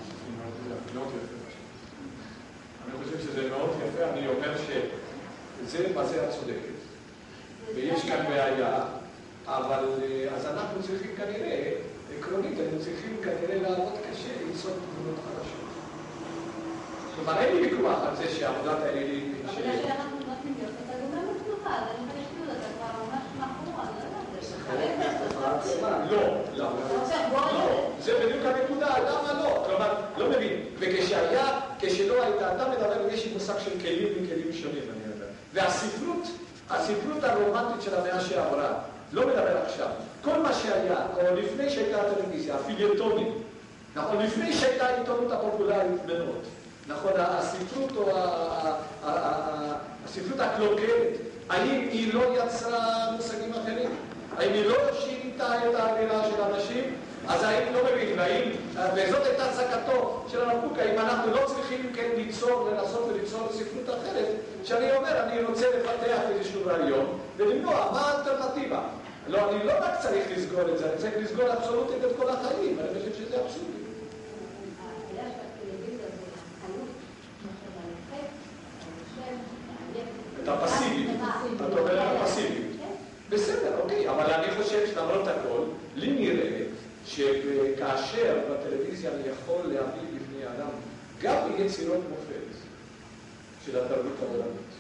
אני חושב שזה מאוד יפה, אני אומר שזה, בזה את צודקת. ויש כאן בעיה, אבל אז אנחנו צריכים כנראה, עקרונית, אנחנו צריכים כנראה לעבוד קשה ליצור תמונות חדשות. כלומר, אין לי ויכוח על זה שעבודת האלילים... אבל איך שאנחנו נותנים להיות, אתה גם לא מצליחה, אז אני חושבת שזה אתה כבר ממש מאחורה, לא לא, לא. לא, זה בדיוק הנקודה, למה לא? כלומר, לא מבין. וכשהיה, כשלא הייתה, אתה מדבר, יש לי מושג של כלים וכלים שונים, אני אומר. והספרות, הספרות הרומנטית של המאה שעברה, לא מדבר עכשיו. כל מה שהיה, או לפני שהייתה הטלוויזיה, הפיליוטונים, נכון, לפני שהייתה העיתונות הפופולרית מאוד, נכון, הספרות או הספרות הקלוקלת, האם היא לא יצרה מושגים אחרים? האם היא לא שינתה את האווירה של אנשים? אז האם לא מבין, והאם, וזאת הייתה הצגתו של הרב קוק, האם אנחנו לא צריכים כן ליצור, לנסות וליצור ספרות אחרת, שאני אומר, אני רוצה לפתח איזשהו רעיון ולמנוע, מה האלטרנטיבה? לא, אני לא רק צריך לסגור את זה, אני צריך לסגור אבסולוטית את כל החיים, אני חושב שזה אבסולוטי. את הפסיבי, את אומרת הפסיבי. בסדר, אוקיי, אבל אני חושב שלמרות הכל, לי נראה שכאשר בטלוויזיה אני יכול להביא בפני אדם גם ביצירות מופת של התרבות העולמית.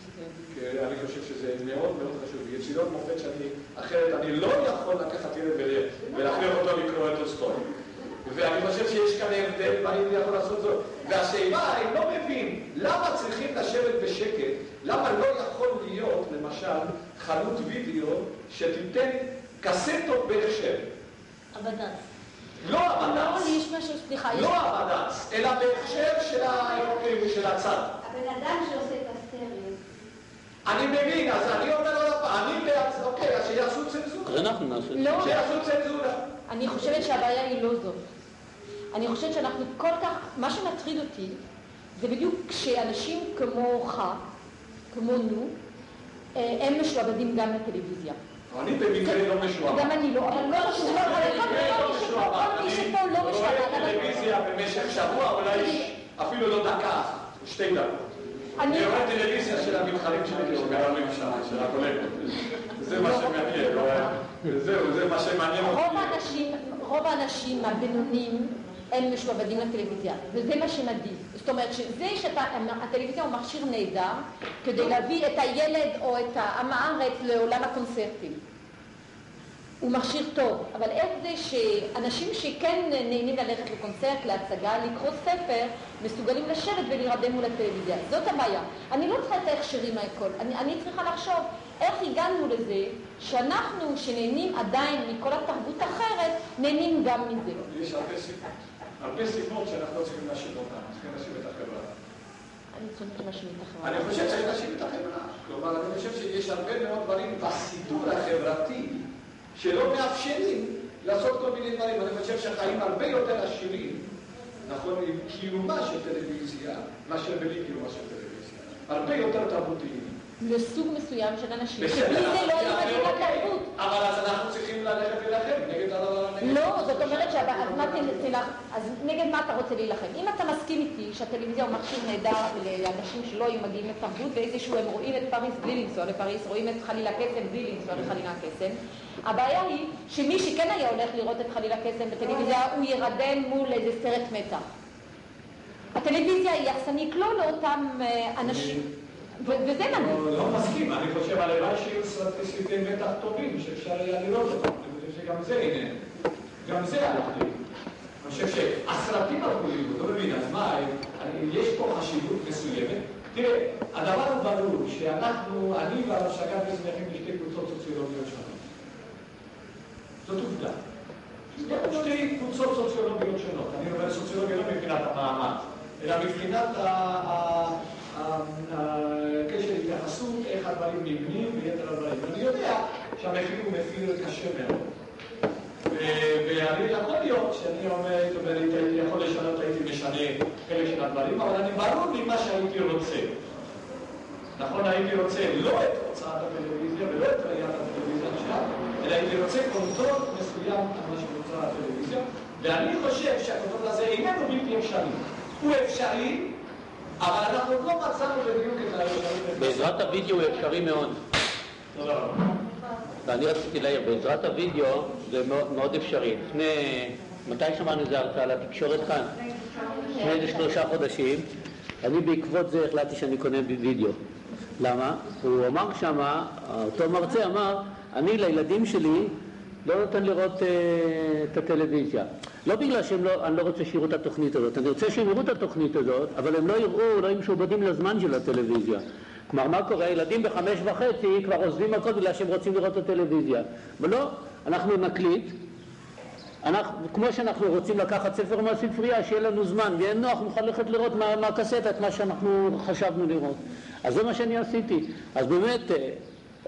אני חושב שזה מאוד מאוד חשוב. יצירות מופת שאני, אחרת אני לא יכול לקחת ילד ולהכריח אותו לקרוא את טולסטוי. ואני חושב שיש כאן הבדל מה אני יכול לעשות זאת. והשאלה, אני לא מבין, למה צריכים לשבת בשקט? למה לא יכול להיות, למשל, חנות וידאו שתיתן קסטות בהכשר? הבד"ץ. לא הבד"ץ. לא, יש משהו, סליחה. לא הבד"ץ, אלא בהכשר של הצד. הבן אדם שעושה את הסטריאו. אני מבין, אז אני אומר עוד פעם, אני בעצם, אוקיי, אז שיעשו צנזורה. אז אנחנו נעשה. לא. שיעשו צנזורה. אני חושבת שהבעיה היא לא זאת. אני חושבת שאנחנו כל כך, מה שמטריד אותי זה בדיוק כשאנשים כמוך, כמונו, אה, הם משועבדים גם לטלוויזיה. אני במקרה לא משועבד. גם אני לא, אבל לא לא, אבל כל מי שפה- לא אני משועבד. רואה טלוויזיה במשך שבוע, אולי אפילו לא דקה, שתי דקות. אני- אני רואה טלוויזיה של המתחרים שלי שגרמים שם, של הקולגות. זה מה שמעניין, לא- זהו, זה מה שמעניין רוב אותי. האנשים, רוב האנשים הבינוניים הם משועבדים לטלוויזיה, וזה מה שמדהים. זאת אומרת שזה שהטלוויזיה הוא מכשיר נהדר כדי להביא את הילד או את העם הארץ לעולם הקונצרטים. הוא מכשיר טוב, אבל איך זה שאנשים שכן נהנים ללכת לקונצרט, להצגה, לקרוא ספר, מסוגלים לשבת ולהירדם מול הטלוויזיה. זאת הבעיה. אני לא צריכה את ההכשרים מהכל, אני, אני צריכה לחשוב איך הגענו לזה שאנחנו, שנהנים עדיין מכל התרבות האחרת, נהנים גם מזה. יש הרבה סיבות. הרבה סיבות שאנחנו לא צריכים להשאיר אותן, צריכים להשאיר את החברה. אני צודקת להשמיע את החברה. אני חושב צריך להשאיר את החברה. כלומר, אני חושב שיש הרבה מאוד דברים בסידור החברתי שלא מאפשרים לעשות כל מיני דברים. אני חושב שהחיים הרבה יותר עשירים, נכון, עם קיומה של טלוויזיה, מאשר בלי קיומה של טלוויזיה. הרבה יותר תרבותיים. לסוג מסוים של אנשים, שבלי זה לא היו מגיעים לתרבות. אבל אז אנחנו צריכים ללכת להילחם נגד הדבר הנגד. לא, זאת אומרת שהבא- אז מה תל- תלך, אז נגד מה אתה רוצה להילחם? אם אתה מסכים איתי שהטלוויזיה הוא מכשיר נהדר לאנשים שלא היו מגיעים לתרבות ואיזשהו, הם רואים את פריס בלי לנסוע לפריס, רואים את חלילה קסם בלי לנסוע לחלילה קסם, הבעיה היא שמי שכן היה הולך לראות את חלילה קסם בטלוויזיה, הוא ירדם מול איזה סרט מתח. הטלוויזיה היא אכסנית לא לאותם אה, אנשים, וזה מדהים. לא לא מסכים, אני חושב הלוואי שיהיו סרטי סרטי מתח טובים שאפשר היה לראות אותם, אני חושב שגם זה איננו. גם זה הלך לי. אני חושב שהסרטים הלכו לאיבוד, לא מבין, אז מה, יש פה חשיבות מסוימת. תראה, הדבר הוא ברור, שאנחנו, אני והרב שגת ושמחים לשתי קבוצות סוציולוגיות שונות. זאת עובדה. שתי קבוצות סוציולוגיות שונות. אני אומר סוציולוגיה לא מבחינת המעמד, אלא מבחינת הקשר התייחסות, איך הדברים נבנים ויתר הדברים. אני יודע שהמחיר הוא מחיר קשה מאוד. ואני יכול להיות שאני אומר, זאת אומרת, יכול לשנות, הייתי משנה חלק של הדברים, אבל אני ברור לי מה שהייתי רוצה. נכון, הייתי רוצה לא את הוצאת הטלוויזיה ולא את ראיית הטלוויזיה עכשיו, אלא הייתי רוצה control מסוים על מה שרוצה הטלוויזיה, ואני חושב שה control הזה איננו בלתי אפשרי. הוא אפשרי, אבל אנחנו לא מצאנו בדיוק את האפשרות. בעזרת הוידאו הוא אפשרי מאוד. תודה רבה. ואני רציתי להעיר, בעזרת הוידאו זה מאוד, אפשרי. לפני, מתי שמענו איזה הרצאה על התקשורת כאן? לפני איזה שלושה חודשים. אני בעקבות זה החלטתי שאני קונה וידאו. למה? הוא אמר שמה, אותו מרצה אמר, אני לילדים שלי לא נותן לראות אה, את הטלוויזיה. לא בגלל שאני לא, לא רוצה שיראו את התוכנית הזאת, אני רוצה שהם יראו את התוכנית הזאת, אבל הם לא יראו, לא יהיו משועבדים לזמן של הטלוויזיה. כלומר, מה קורה? ילדים בחמש וחצי כבר עוזבים הכל בגלל שהם רוצים לראות את הטלוויזיה. ולא, אנחנו נקליט, אנחנו, כמו שאנחנו רוצים לקחת ספר מהספרייה, שיהיה לנו זמן, ויהיה נוח, נוכל ללכת לראות מה- מהקסטה את מה שאנחנו חשבנו לראות. אז זה מה שאני עשיתי. אז באמת, אה,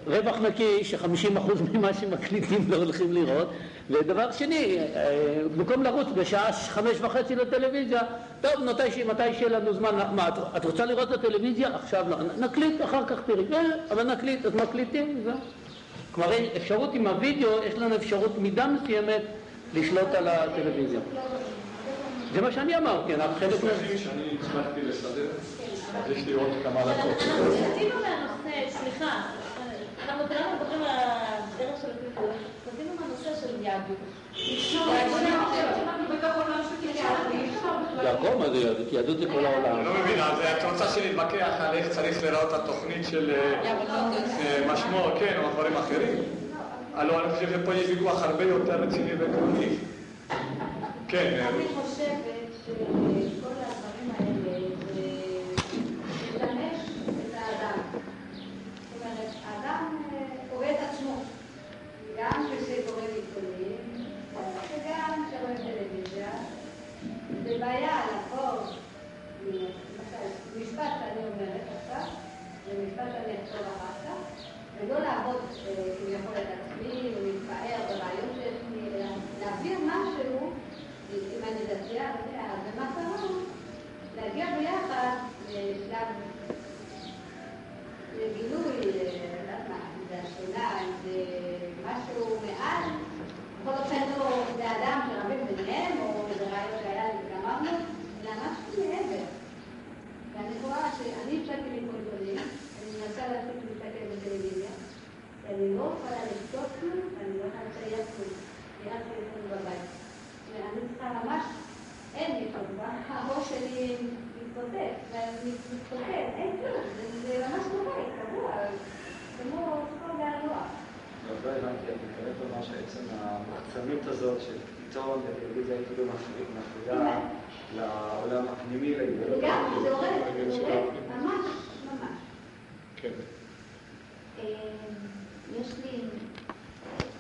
רווח נקי ש-50% ממה שמקליטים לא הולכים לראות. ודבר שני, אה, במקום לרוץ בשעה חמש וחצי לטלוויזיה, טוב, מתי, שיהיה לנו זמן, מה, את, את רוצה לראות את הטלוויזיה? עכשיו לא, נקליט, אחר כך תראי. אה, אבל נקליט, אז מקליטים, זהו. כלומר, אפשרות עם הוידאו, יש לנו אפשרות מידה מסוימת לשלוט על הטלוויזיה. זה מה שאני אמרתי, אנחנו חלק מה... שאני הצלחתי לסדר. יש לי עוד כמה דקות. רצינו מהנושא, סליחה, אנחנו כולנו מדברים על הדרך של הפיתוח, רצינו מהנושא של יהדות. זה הכל מה זה יהדות, יהדות זה כל העולם. אני לא מבין, אז את רוצה שנתווכח על איך צריך לראות התוכנית של אה, משמור, כן, או דברים אחרים? הלוא אני חושב שפה יש ויכוח הרבה יותר רציני ועקרוני. כן, לכתוב אחר כך, ולא לעבוד אה, כביכול את עצמי, ולהתפאר ברעיון שיש לי, אלא להעביר משהו, אם אני דתייה, ומה קרה, להגיע ביחד לשלב, לגילוי, אה, לא זה השאלה, זה משהו מעל, בכל אופן לא זה אדם שרבים ביניהם, או איזה רעיון שהיה לי וגמרנו, אלא משהו מעבר. ואני רואה שאני הפסקתי להתבלבלים, מנסה להפסיק להסתכל בטלוויזיה, ואני לא יכולה לקטוף כלום, ואני לא יכולה לטייח כלום. נראה לי יותר בבית. ואני צריכה ממש, אין לי כמובן, הראש שלי מתפוצץ, ואני מתפוצץ, אין כלום, זה ממש בבית, קבוע, כמו כל מהנוער. לא הבנתי, את מתכוונת לומר שעצם המחצנות הזאת של עיתון וטלוויזיה היא כאילו מפרידה לעולם הפנימי, לגמרי, זה הורג, זה הורג, ממש. כן. יש לי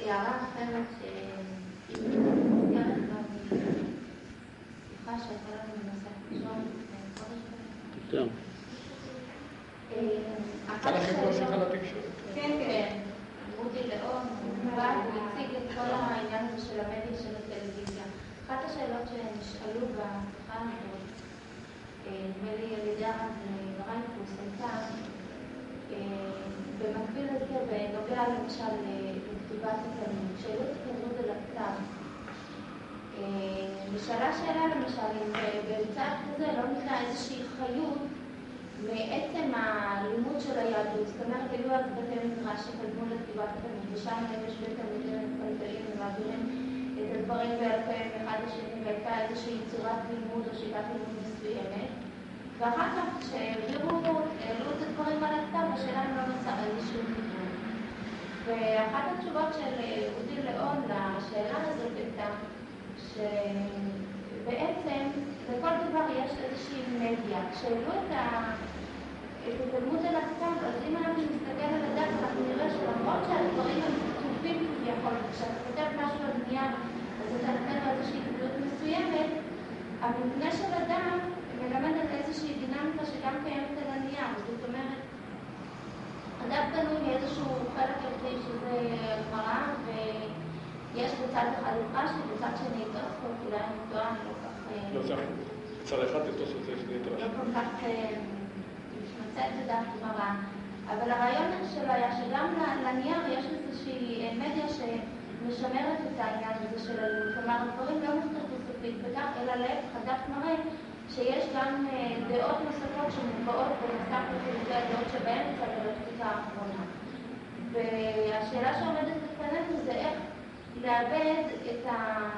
הערה אחרת גם בשיחה שהייתה לנו בנושא לפני חודש הייתה אחת לכם לתקשורת. כן, כן. רותי לאון, הוא בא והציג את כל העניין הזה של המדיה של הטלוויזיה. אחת השאלות שנשאלו בשיחה הזאת, אה, נדמה לי על ידי הרב הייתה אה, במקביל לזה, בנוגע למשל לכתיבת התלמוד, שהעלו את התלמוד על הכתב. אה, נשאלה שאלה למשל, אם אה, בצד כזה לא ניתנה איזושהי חיות מעצם הלימוד של היהדות, זאת אומרת, היו אז בתי מדרש שקדמו לכתיבת התלמוד, ושם יש בית תלמידים מפלפלים ומעבירים את הדברים בעל פה מאחד לשני, והייתה איזושהי צורת לימוד או שיטת לימוד מסוימת. ואחר כך, כשהעבירו, העלו את הדברים על הכתב, השאלה אם לא נוצר איזשהו חיבור. ואחת התשובות של אודי ליאון לשאלה הזאת הייתה שבעצם לכל דבר יש איזושהי מדיה. כשהעלו את ה- את התלמוד על הכתב, אז אם אנחנו נסתכל על הדף, אנחנו נראה שלמרות שהדברים הם כתובים כביכול, וכשאתה כותב משהו על נייר, אז אתה נותן לו איזושהי גדלות מסוימת, המבנה של אדם מלמד על איזושהי דינמיקה שגם קיימת על הנייר. זאת אומרת, הדף בנוי מאיזשהו חלק ערכי שזה הגמרא, ויש בצד אחד את רש"י, בצד שני את תוספות, אולי אני טועה, אני לא כך... אה, לא, זה בצד אחד את תוספות יש לי את לא רש"י. כל כך אה, מתמצאת בדף גמרא, אבל הרעיון שלו היה שגם לנייר יש איזושהי אה, מדיה שמשמרת את העניין הזה של הלימוד. כלומר, הדברים לא נכתבו סופית אלא להפך, הדף מראה שיש גם אה, דעות נוספות שמובאות בנוסף לחילוקי הדעות שבהן קצת בפסיקה האחרונה. והשאלה שעומדת בפנינו זה איך לאבד את, ה...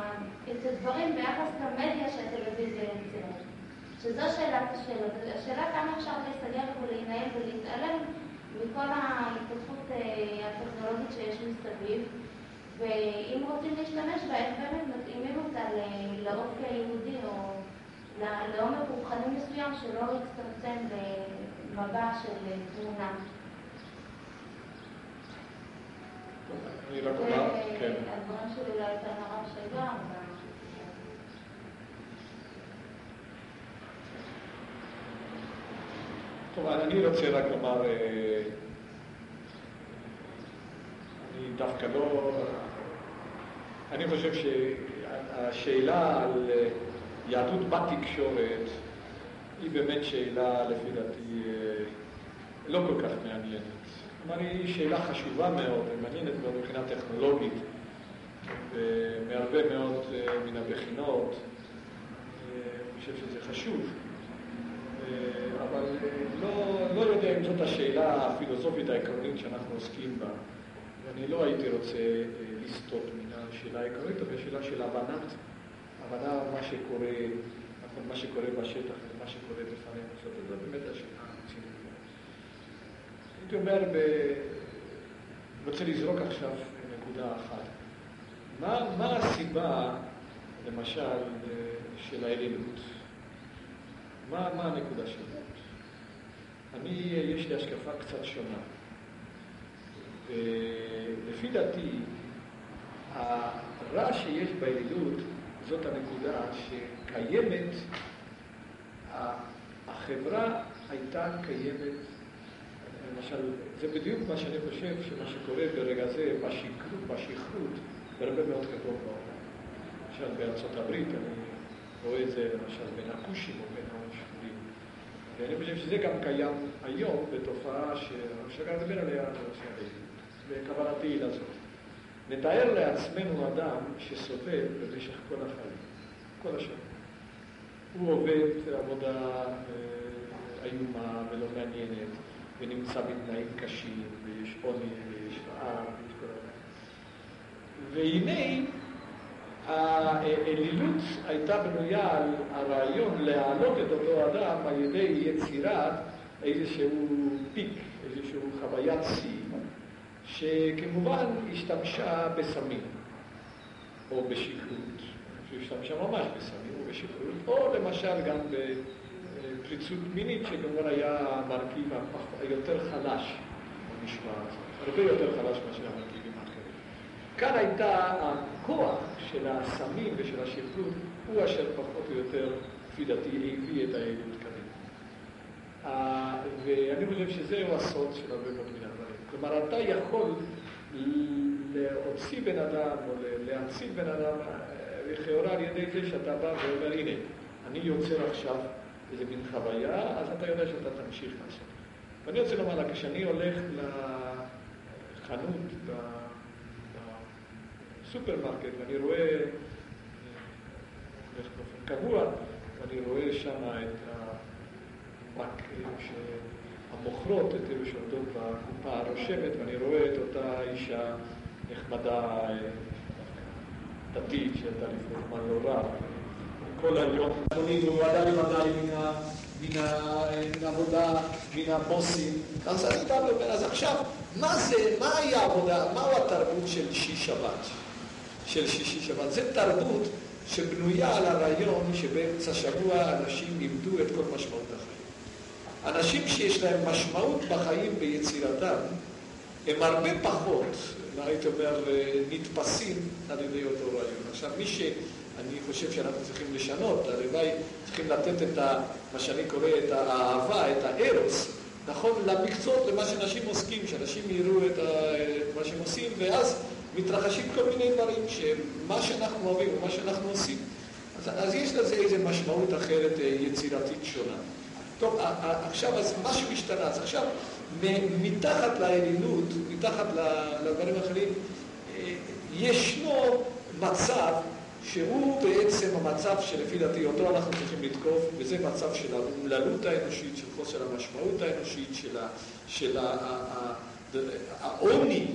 את הדברים ביחס למדיה שהטלוויזיה יוצרת. שזו שאלת השאלות. השאלה כמה אפשר להסתגר ולהינעל ולהתעלם מכל ההתפתחות אה, הטכנולוגית שיש מסביב, ואם רוצים להשתמש בה, איך באמת מתאימים אותה ל- לאופי היהודי או לעומק רוחני מסוים שלא יצטמצם למבע של אה, תמונה. אני רק אומר, כן. הדברים שלי אולי יותר מהרב שגר, אבל... טוב, אני רוצה רק לומר, אה, אני דווקא לא... אני חושב שהשאלה על אה, יהדות בתקשורת היא באמת שאלה, לפי דעתי, אה, לא כל כך מעניינת. כלומר, היא שאלה חשובה מאוד ומעניינת מאוד מבחינה טכנולוגית, ומהרבה מאוד אה, מן הבחינות. אה, אני חושב שזה חשוב. אבל לא, לא יודע אם זאת השאלה הפילוסופית העקרונית שאנחנו עוסקים בה. ואני לא הייתי רוצה לסטות מן השאלה העקרונית, אבל שאלה של הבנת, הבנה מה שקורה, מה שקורה בשטח ומה שקורה בפנינו. זאת באמת השאלה הרצינית. הייתי אומר, ב... רוצה לזרוק עכשיו נקודה אחת. מה, מה הסיבה, למשל, של האלילות? מה, מה הנקודה שלי? אני, יש לי השקפה קצת שונה. ולפי דעתי, הרע שיש באלילות זאת הנקודה שקיימת, החברה הייתה קיימת, למשל, זה בדיוק מה שאני חושב שמה שקורה ברגע זה בשכרות, בהרבה מאוד חברות בעולם. למשל בארצות הברית, אני רואה את זה למשל בין הכושים או בין השחורים. ואני חושב שזה גם קיים היום בתופעה גם לדבר עליה. וכוונתי היא לזאת. נתאר לעצמנו אדם שסובל במשך כל החיים, כל השנה. הוא עובד עבודה אה, איומה ולא מעניינת, ונמצא בתנאים קשים, ויש עוני, ויש רעב, ויש כל הדברים. והנה, האלילות הייתה בנויה על הרעיון להעלות את אותו אדם על ידי יצירת איזשהו פיק, איזשהו חוויית שיא, שכמובן השתמשה בסמים או בשכרות, שהשתמשה ממש בסמים או בשכרות, או למשל גם בפריצות מינית, שכמובן היה המרכיב היותר חלש במשמעת, הרבה יותר חלש מאשר המרכיבים האחרים. כאן הייתה הכוח של הסמים ושל השכרות, הוא אשר פחות או יותר, לפי דעתי, הביא את העדות כאן. ואני חושב שזהו הסוד של הרבה מאוד הדברים. כלומר, אתה יכול להוציא בן אדם או להציל בן אדם לכאורה על ידי זה שאתה בא ואומר, הנה, אני יוצר עכשיו איזה מין חוויה, אז אתה יודע שאתה תמשיך לעשות. ואני רוצה לומר לה, כשאני הולך לחנות בסופרמרקט ואני רואה, הולך באופן קבוע, ואני רואה שם את רק שהמוכרות, את אלו שעומדות בקופה הרושמת, ואני רואה את אותה אישה נחמדה, דתית, שהייתה לפני זמן לא רע, כל היום, אדוני, הוא עדיין ודאי מן העבודה, מן הבוסים. אז אני בא ואומר, אז עכשיו, מה זה, מהי העבודה, מהו התרבות של שישי שבת? של שישי שבת. זה תרבות שבנויה על הרעיון שבאמצע שבוע אנשים איבדו את כל משמעות החיים. אנשים שיש להם משמעות בחיים ביצירתם, הם הרבה פחות, הייתי אומר, נתפסים על ידי אותו רעיון. עכשיו, מי שאני חושב שאנחנו צריכים לשנות, הלוואי צריכים לתת את ה, מה שאני קורא, את האהבה, את הארוס, נכון, למקצועות, למה שאנשים עוסקים, שאנשים יראו את, ה, את מה שהם עושים, ואז מתרחשים כל מיני דברים, שמה שאנחנו אוהבים ומה שאנחנו עושים, אז, אז יש לזה איזו משמעות אחרת יצירתית שונה. טוב, עכשיו, אז משהו השתנה, אז עכשיו, מתחת לאלילות, מתחת לדברים האחרים, ישנו מצב שהוא בעצם המצב שלפי דעתי אותו אנחנו צריכים לתקוף, וזה מצב של האומללות האנושית, של חוסר המשמעות האנושית, של, העוני,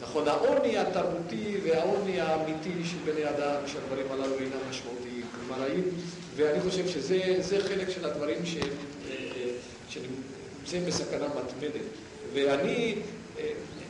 נכון, העוני התרבותי והעוני האמיתי של בני אדם, שהדברים הללו אינם משמעותיים. כלומר, ואני חושב שזה חלק של הדברים שהם שנמצאים בסכנה מתמדת. ואני,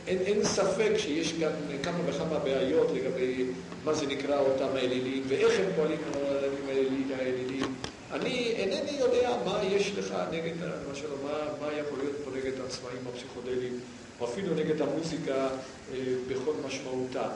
אין, אין ספק שיש גם כמה וכמה בעיות לגבי מה זה נקרא אותם האלילים ואיך הם פועלים עם האלילים. אני אינני יודע מה יש לך נגד, למשל, מה, מה יכול להיות פה נגד העצמאים הפסיכודליים, או אפילו נגד המוזיקה אה, בכל משמעותה.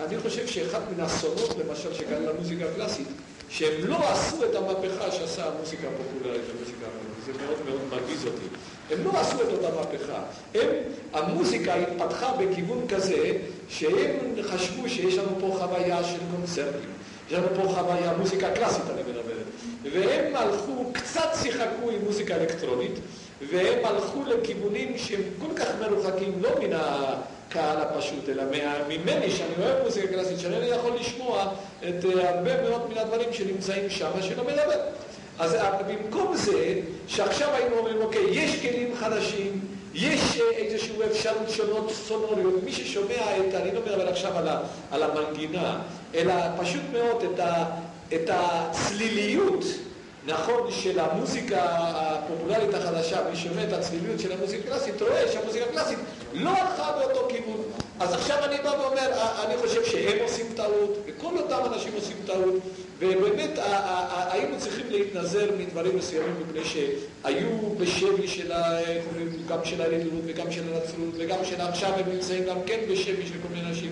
אני חושב שאחד מן האסונות, למשל, שקרה למוזיקה הקלאסית, שהם לא עשו את המהפכה שעשה המוזיקה הפופולרית, המוזיקה הפופולרית, זה מאוד מאוד מרגיז אותי. הם לא עשו את אותה מהפכה. הם, המוזיקה התפתחה בכיוון כזה, שהם חשבו שיש לנו פה חוויה של קונצרטים. יש לנו פה חוויה, מוזיקה קלאסית אני מדברת. והם הלכו, קצת שיחקו עם מוזיקה אלקטרונית, והם הלכו לכיוונים שהם כל כך מרוחקים, לא מן. הקהל הפשוט, אלא ממני, שאני אוהב מוזיקה קלאסית, שאני יכול לשמוע את אה, הרבה מאוד מן הדברים שנמצאים שם, שלא מדבר. אז אה, במקום זה, שעכשיו היינו אומרים, אוקיי, יש כלים חדשים, יש אה, איזושהי אפשרות שונות סונוריות, מי ששומע את, אני לא מדבר עכשיו על, על המנגינה, אלא פשוט מאוד את, הצליליות נכון של המוזיקה הפופולרית החדשה, מי שומע את הצליליות של המוזיקה הקלאסית, רואה שהמוזיקה הקלאסית לא הלכה באותו כיוון. אז עכשיו אני בא ואומר, אני חושב שהם עושים טעות, וכל אותם אנשים עושים טעות, ובאמת היינו צריכים להתנזר מדברים מסוימים, מפני שהיו בשבי של, גם של הלידות וגם של הנצרות, וגם של עכשיו הם נמצאים גם כן בשבי של כל מיני אנשים.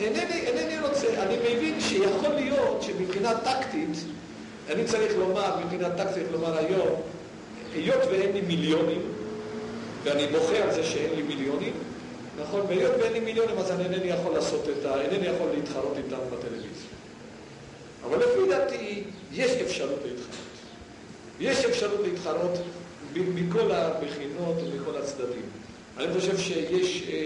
אינני, אינני רוצה, אני מבין שיכול להיות שמבחינה טקטית, אני צריך לומר, מבחינה טקטית, לומר היום, היות ואין לי מיליונים, ואני בוכה על זה שאין לי מיליונים, נכון? והיות ואין לי מיליונים, אז אני אינני יכול לעשות את ה... אינני יכול להתחרות איתם בטלוויזיה. אבל לפי דעתי, יש אפשרות להתחרות. יש אפשרות להתחרות מכל הבחינות ומכל הצדדים. אני חושב שיש, אה, אה,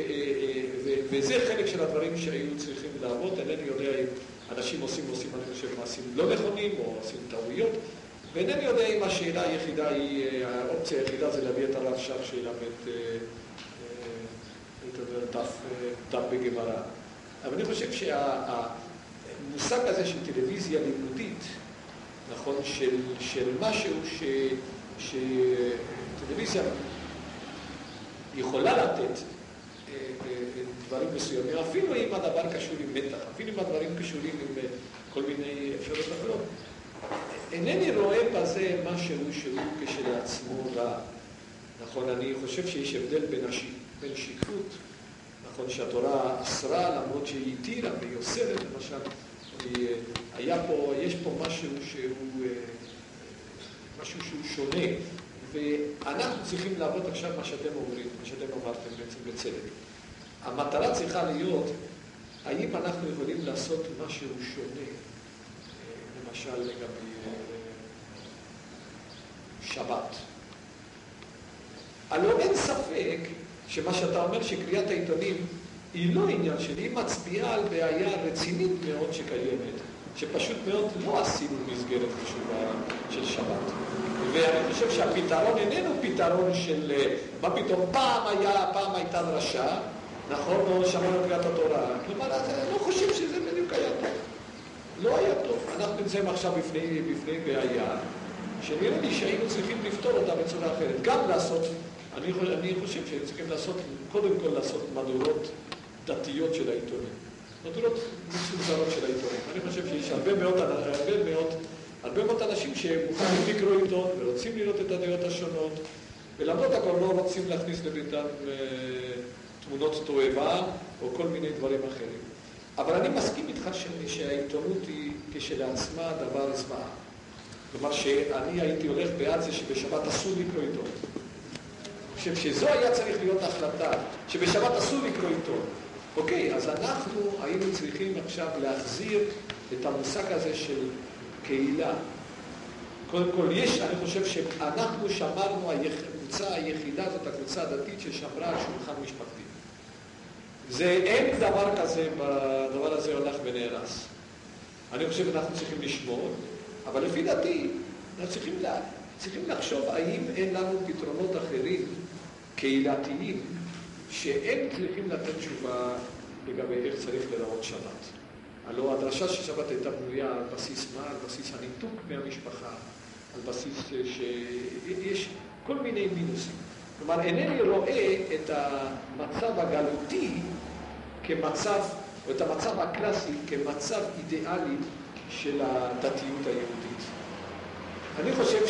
אה, וזה חלק של הדברים שהיו צריכים לעבוד, אינני יודע אם אנשים עושים ועושים, אני חושב, מעשים לא נכונים או עושים טעויות, ואינני יודע אם השאלה היחידה היא, האופציה היחידה זה להביא את הרב שך שילמד דף בגמרא. אבל אני חושב המושג הזה של טלוויזיה לימודית, נכון, של, של משהו שטלוויזיה יכולה לתת אה, אה, דברים מסוימים, אפילו אם הדבר קשור עם מתח, אפילו אם הדברים קשורים עם אה, כל מיני אפשרויות אחרות. אינני רואה בזה משהו שהוא כשלעצמו רע. נכון, אני חושב שיש הבדל בין, הש... בין שכרות, נכון, שהתורה אסרה למרות שהיא התירה והיא אוסרת, למשל, היה פה, יש פה משהו שהוא, משהו שהוא שונה, ואנחנו צריכים לעבוד עכשיו מה שאתם אומרים, מה שאתם אמרתם בעצם בצדק. המטרה צריכה להיות, האם אנחנו יכולים לעשות משהו שונה, למשל לגבי שבת. הלוא אין ספק שמה שאתה אומר שקריאת העיתונים היא לא עניין שלי, היא מצביעה על בעיה רצינית מאוד שקיימת, שפשוט מאוד לא עשינו מסגרת חשובה של שבת. ואני חושב שהפתרון איננו פתרון של מה פתאום פעם היה, פעם הייתה דרשה, נכון, לא שמענו קריאת התורה. כלומר, אני לא חושב שזה בדיוק היה טוב. לא היה טוב. אנחנו נמצאים עכשיו בפני, בפני בעיה, שנראה לי שהיינו צריכים לפתור אותה בצורה אחרת. גם לעשות, אני, חושב שהיינו צריכים לעשות, קודם כל לעשות מהדורות דתיות של העיתונים. מהדורות מצונזרות של העיתונים. אני חושב שיש הרבה מאוד, הרבה מאוד, הרבה מאוד אנשים שמוכנים לקרוא עיתון ורוצים לראות את הדעות השונות, ולמרות הכל לא רוצים להכניס לביתם אה, תמונות תועבה או כל מיני דברים אחרים. אבל אני מסכים איתך שהעיתונות היא כשלעצמה דבר זוועה. כלומר שאני הייתי הולך בעד זה שבשבת אסור לקרוא עיתון. חושב שזו היה צריך להיות החלטה, שבשבת אסור לקרוא עיתון. אוקיי, אז אנחנו היינו צריכים עכשיו להחזיר את המושג הזה של קהילה. קודם כל, יש, אני חושב שאנחנו שמרנו, הקבוצה היחידה זאת הקבוצה הדתית ששמרה על שולחן משפחתי. זה, אין דבר כזה, בדבר הזה הולך ונהרס. אני חושב שאנחנו צריכים לשמור, אבל לפי דעתי, אנחנו צריכים, לה, צריכים לחשוב האם אין לנו פתרונות אחרים, קהילתיים, שהם צריכים לתת תשובה לגבי איך צריך לראות שבת. הלוא הדרשה של שבת הייתה בנויה על בסיס מה? על בסיס הניתוק מהמשפחה, על בסיס שיש כל מיני מינוסים. כלומר, אינני רואה את המצב הגלותי כמצב, או את המצב הקלאסי כמצב אידיאלי של הדתיות היהודית. אני חושב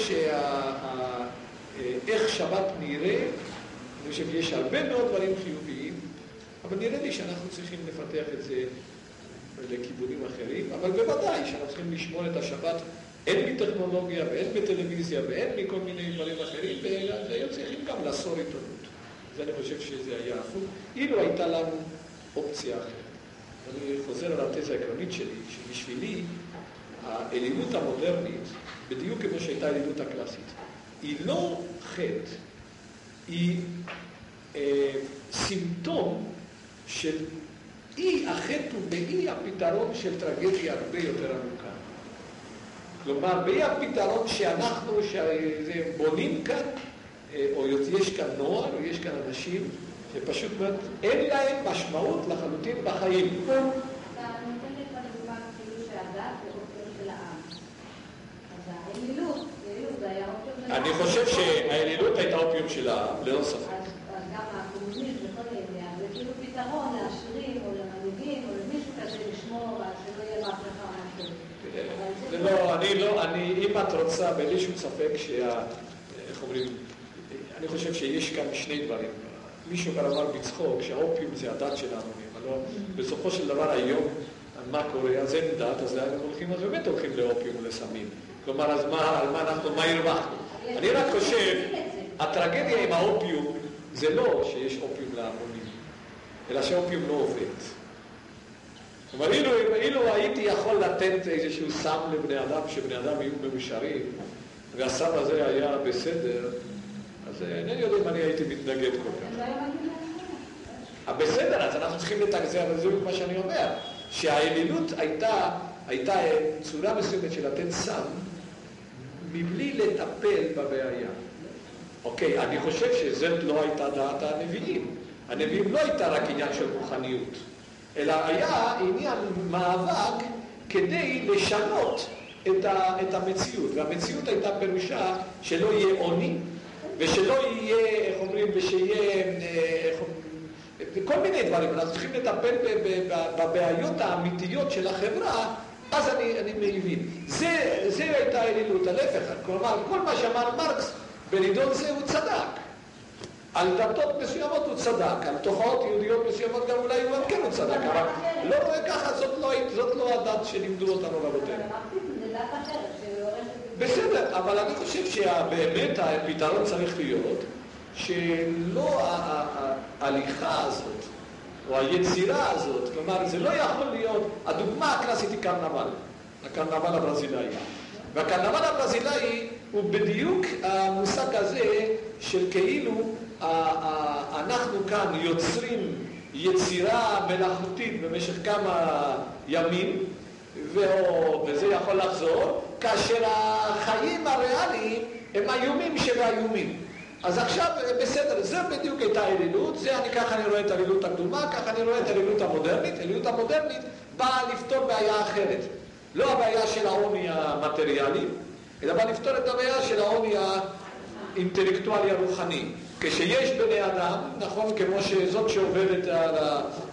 שאיך שבת נראה, אני חושב שיש הרבה מאוד דברים חיוביים, אבל נראה לי שאנחנו צריכים לפתח את זה לכיוונים אחרים, אבל בוודאי שאנחנו צריכים לשמור את השבת הן מטכנולוגיה והן בטלוויזיה והן מכל מיני דברים אחרים, והיו צריכים גם לאסור עיתונות. זה אני חושב שזה היה הפוך. אילו הייתה לנו אופציה אחרת. אני חוזר על התזה העקרונית שלי, שבשבילי האלימות המודרנית, בדיוק כמו שהייתה האלימות הקלאסית, היא לא חטא, היא אה, סימפטום של אי החטא הוא באי הפתרון של טרגדיה הרבה יותר עמוקה. כלומר, באי הפתרון שאנחנו בונים כאן, אה, או יש כאן נוער, או יש כאן אנשים שפשוט מאוד אין להם משמעות לחלוטין בחיים. אני חושב שהאלילות אופיום של העם, ללא ספק. אז גם הקומוניזם וכל העניין, זה כאילו פתרון לעשירים או למנהיגים או למישהו כזה לשמור שלא יהיה מהפכה משהו. זה לא, אני לא, אני, אם את רוצה, בלי שום ספק שה... איך אומרים? אני חושב שיש כאן שני דברים. מישהו כבר אמר בצחוק שהאופיום זה הדת של ההמונים, הלוא בסופו של דבר היום, מה קורה? אז אין דת, אז לאן הם הולכים? אז באמת הולכים לאופיום ולסמים. כלומר, אז מה, על מה אנחנו, מה הרווחנו? אני רק חושב, הטרגדיה עם האופיום זה לא שיש אופיום להמונים, אלא שאופיום לא עובד. כלומר, אילו, אילו הייתי יכול לתת איזשהו סם לבני אדם, שבני אדם יהיו מאושרים, והסם הזה היה בסדר, אז אינני יודע אם אני הייתי מתנגד כל כך. בסדר, אז אנחנו צריכים לתגזר, אבל זה מה שאני אומר, שהאלילות הייתה, הייתה צורה מסוימת של לתת סם, מבלי לטפל בבעיה. אוקיי, אני חושב שזאת לא הייתה דעת הנביאים. הנביאים לא הייתה רק עניין של רוחניות, אלא היה עניין מאבק כדי לשנות את, ה, את המציאות. והמציאות הייתה פירושה שלא יהיה עוני, ושלא יהיה, איך אומרים, ושיהיה, אה, איך אומרים, כל מיני דברים. אנחנו צריכים לטפל בבעיות האמיתיות של החברה, אז אני, אני מבין. זה, זה הייתה אלילות, ההפך. כלומר, כל מה שאמר מרקס בנידון זה הוא צדק. על דתות מסוימות הוא צדק, על תופעות יהודיות מסוימות גם אולי הוא כן הוא צדק, אבל לא רואה ככה, זאת לא, לא הדת שלימדו אותנו רבותינו. בסדר, אבל אני חושב שבאמת הפתרון צריך להיות שלא ההליכה הזאת, או היצירה הזאת, כלומר זה לא יכול להיות, הדוגמה הקלאסית היא קרנבל, הקרנבל הברזילאי. והקרנבל הברזילאי הוא בדיוק המושג הזה של כאילו אנחנו כאן יוצרים יצירה מלאכותית במשך כמה ימים, וזה יכול לחזור, כאשר החיים הריאליים הם האיומים. אז עכשיו, בסדר, זה בדיוק הייתה אלילות, זה אני, ככה אני רואה את האלילות הקדומה, ככה אני רואה את האלילות המודרנית. האלילות המודרנית באה לפתור בעיה אחרת. לא הבעיה של העוני המטריאלי, אלא באה לפתור את הבעיה של העוני האינטלקטואלי הרוחני. כשיש בני אדם, נכון, כמו שזאת שעובדת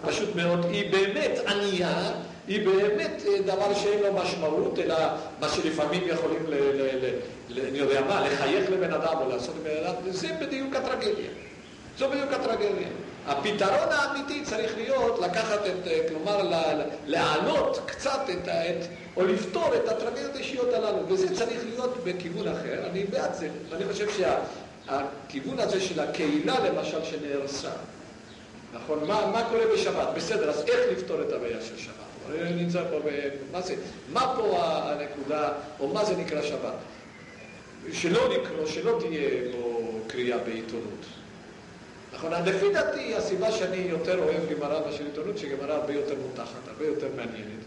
פשוט מאוד, היא באמת ענייה, היא באמת אה, דבר שאין לו משמעות, אלא מה שלפעמים יכולים, ל, ל, ל, ל, אני יודע מה, לחייך לבן אדם או לעשות לבן אדם, זה בדיוק הטרגדיה. זו בדיוק הטרגדיה. הפתרון האמיתי צריך להיות לקחת את, אה, כלומר, להעלות קצת את, את, או לפתור את הטרגדיות האישיות הללו, וזה צריך להיות בכיוון אחר, אני בעד זה, ואני חושב שהכיוון הזה של הקהילה למשל שנהרסה, נכון, מה, מה קורה בשבת? בסדר, אז איך לפתור את הבעיה של שבת? אני נמצא פה, מה זה, מה פה הנקודה, או מה זה נקרא שבת? שלא לקרוא, שלא תהיה פה קריאה בעיתונות. נכון, לפי דעתי הסיבה שאני יותר אוהב גמרא מאשר עיתונות, שגמרא הרבה יותר מותחת, הרבה יותר מעניינת.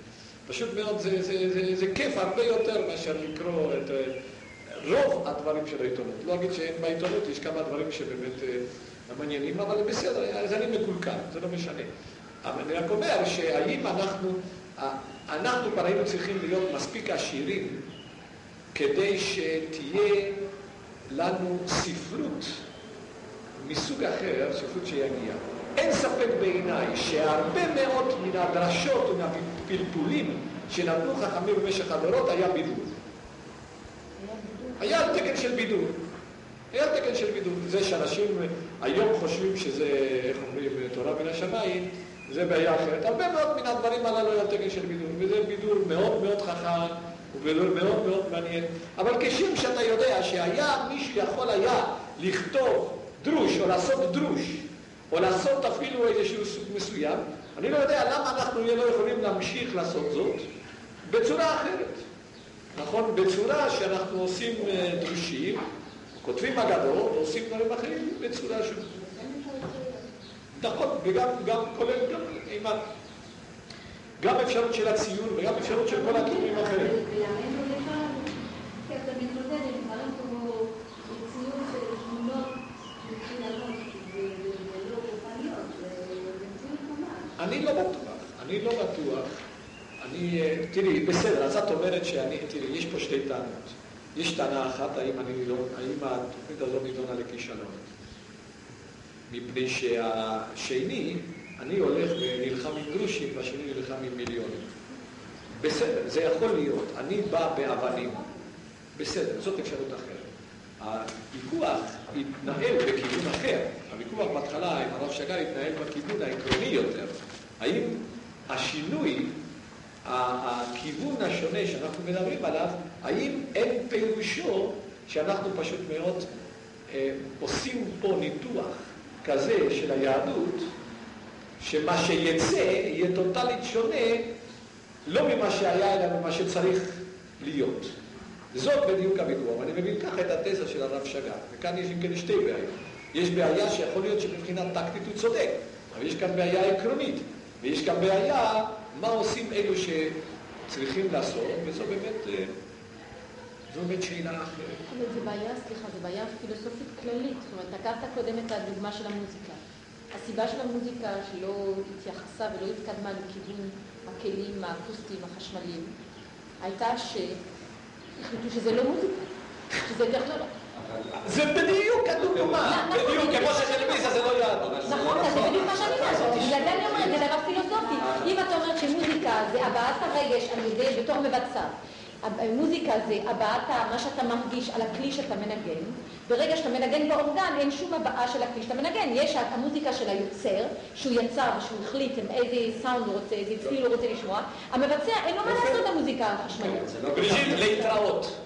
פשוט מאוד, זה, זה, זה, זה כיף הרבה יותר מאשר לקרוא את רוב הדברים של העיתונות. לא אגיד שאין בעיתונות, יש כמה דברים שבאמת אה, מעניינים, אבל בסדר, אז אני מקולקל, זה לא משנה. אבל אני רק אומר שהאם אנחנו, אנחנו כבר היינו צריכים להיות מספיק עשירים כדי שתהיה לנו ספרות מסוג אחר, ספרות שיגיע. אין ספק בעיניי שהרבה מאוד מן הדרשות ומהפלפולים שנתנו חכמים במשך הדורות היה בידור. היה על תקן של בידור. היה על תקן של בידור. זה שאנשים היום חושבים שזה, איך אומרים, תורה מן השמיים, זה בעיה אחרת. הרבה מאוד מן הדברים הללו היה על תקן של בידור, וזה בידור מאוד מאוד חכם, ובידור מאוד מאוד מעניין. אבל כשם שאתה יודע שהיה מי שיכול היה לכתוב דרוש, או לעשות דרוש, או לעשות אפילו איזשהו סוג מסוים, אני לא יודע למה אנחנו לא יכולים להמשיך לעשות זאת בצורה אחרת. נכון? בצורה שאנחנו עושים אה, דרושים, כותבים אגדות, עושים דברים אחרים בצורה ש... נכון, וגם גם כולל גם עם ה... גם אפשרות של הציור וגם אפשרות של כל הכיוונים האחרים. אני לא בטוח, אני לא בטוח. אני, אה, תראי, בסדר, אז את אומרת שאני, תראי, יש פה שתי טענות. יש טענה אחת, האם, אני לא, האם התוכנית הזו נידונה לכישלון. מפני שהשני, אני הולך ונלחם עם גרושים, והשני נלחם עם מיליונים. בסדר, זה יכול להיות. אני בא באבנים. בסדר, זאת אפשרות אחרת. הוויכוח התנהל בכיוון אחר. הוויכוח בהתחלה עם הרב שגר התנהל בכיוון העקרוני יותר. האם השינוי, הכיוון השונה שאנחנו מדברים עליו, האם אין פירושו שאנחנו פשוט מאוד אה, עושים פה ניתוח כזה של היהדות, שמה שיצא יהיה טוטלית שונה לא ממה שהיה, אלא ממה שצריך להיות. זאת בדיוק הוויכוח. ואני מבין ככה את התזה של הרב שגר. וכאן יש אם כן שתי בעיות. יש בעיה שיכול להיות שמבחינה טקטית הוא צודק, אבל יש כאן בעיה עקרונית, ויש כאן בעיה מה עושים אלו שצריכים לעשות, וזו באמת, אה, זו באמת שאלה אחרת. אבל זו בעיה, סליחה, זו בעיה פילוסופית כללית. זאת אומרת, לקחת קודם את הדוגמה של המוזיקה. הסיבה של המוזיקה שלא התייחסה ולא התקדמה לכיוון הכלים האקוסטיים החשמליים הייתה שהחליטו שזה לא מוזיקה, שזה טכנולוגיה. זה בדיוק הדוגמה, נכון, בדיוק. כמו שטלוויזיה זה לא יהדות. נכון, אז זה בדיוק מה שאני אומרת, בגלל זה אני אומרת, זה דבר פילוסופי. אם אתה אומרת שמוזיקה זה הבעת הרגש על ידי, בתור מבצע, מוזיקה זה הבעת מה שאתה מרגיש על הכלי שאתה מנגן, ברגע שאתה מנגן באורגן אין שום הבעה של הכלי שאתה מנגן, יש המוזיקה של היוצר, שהוא יצר ושהוא החליט עם איזה סאונד הוא רוצה, איזה צליל הוא רוצה לשמוע, המבצע אין לו מה לעשות במוזיקה החשמלית. זה לא בריז'יט, להתראות.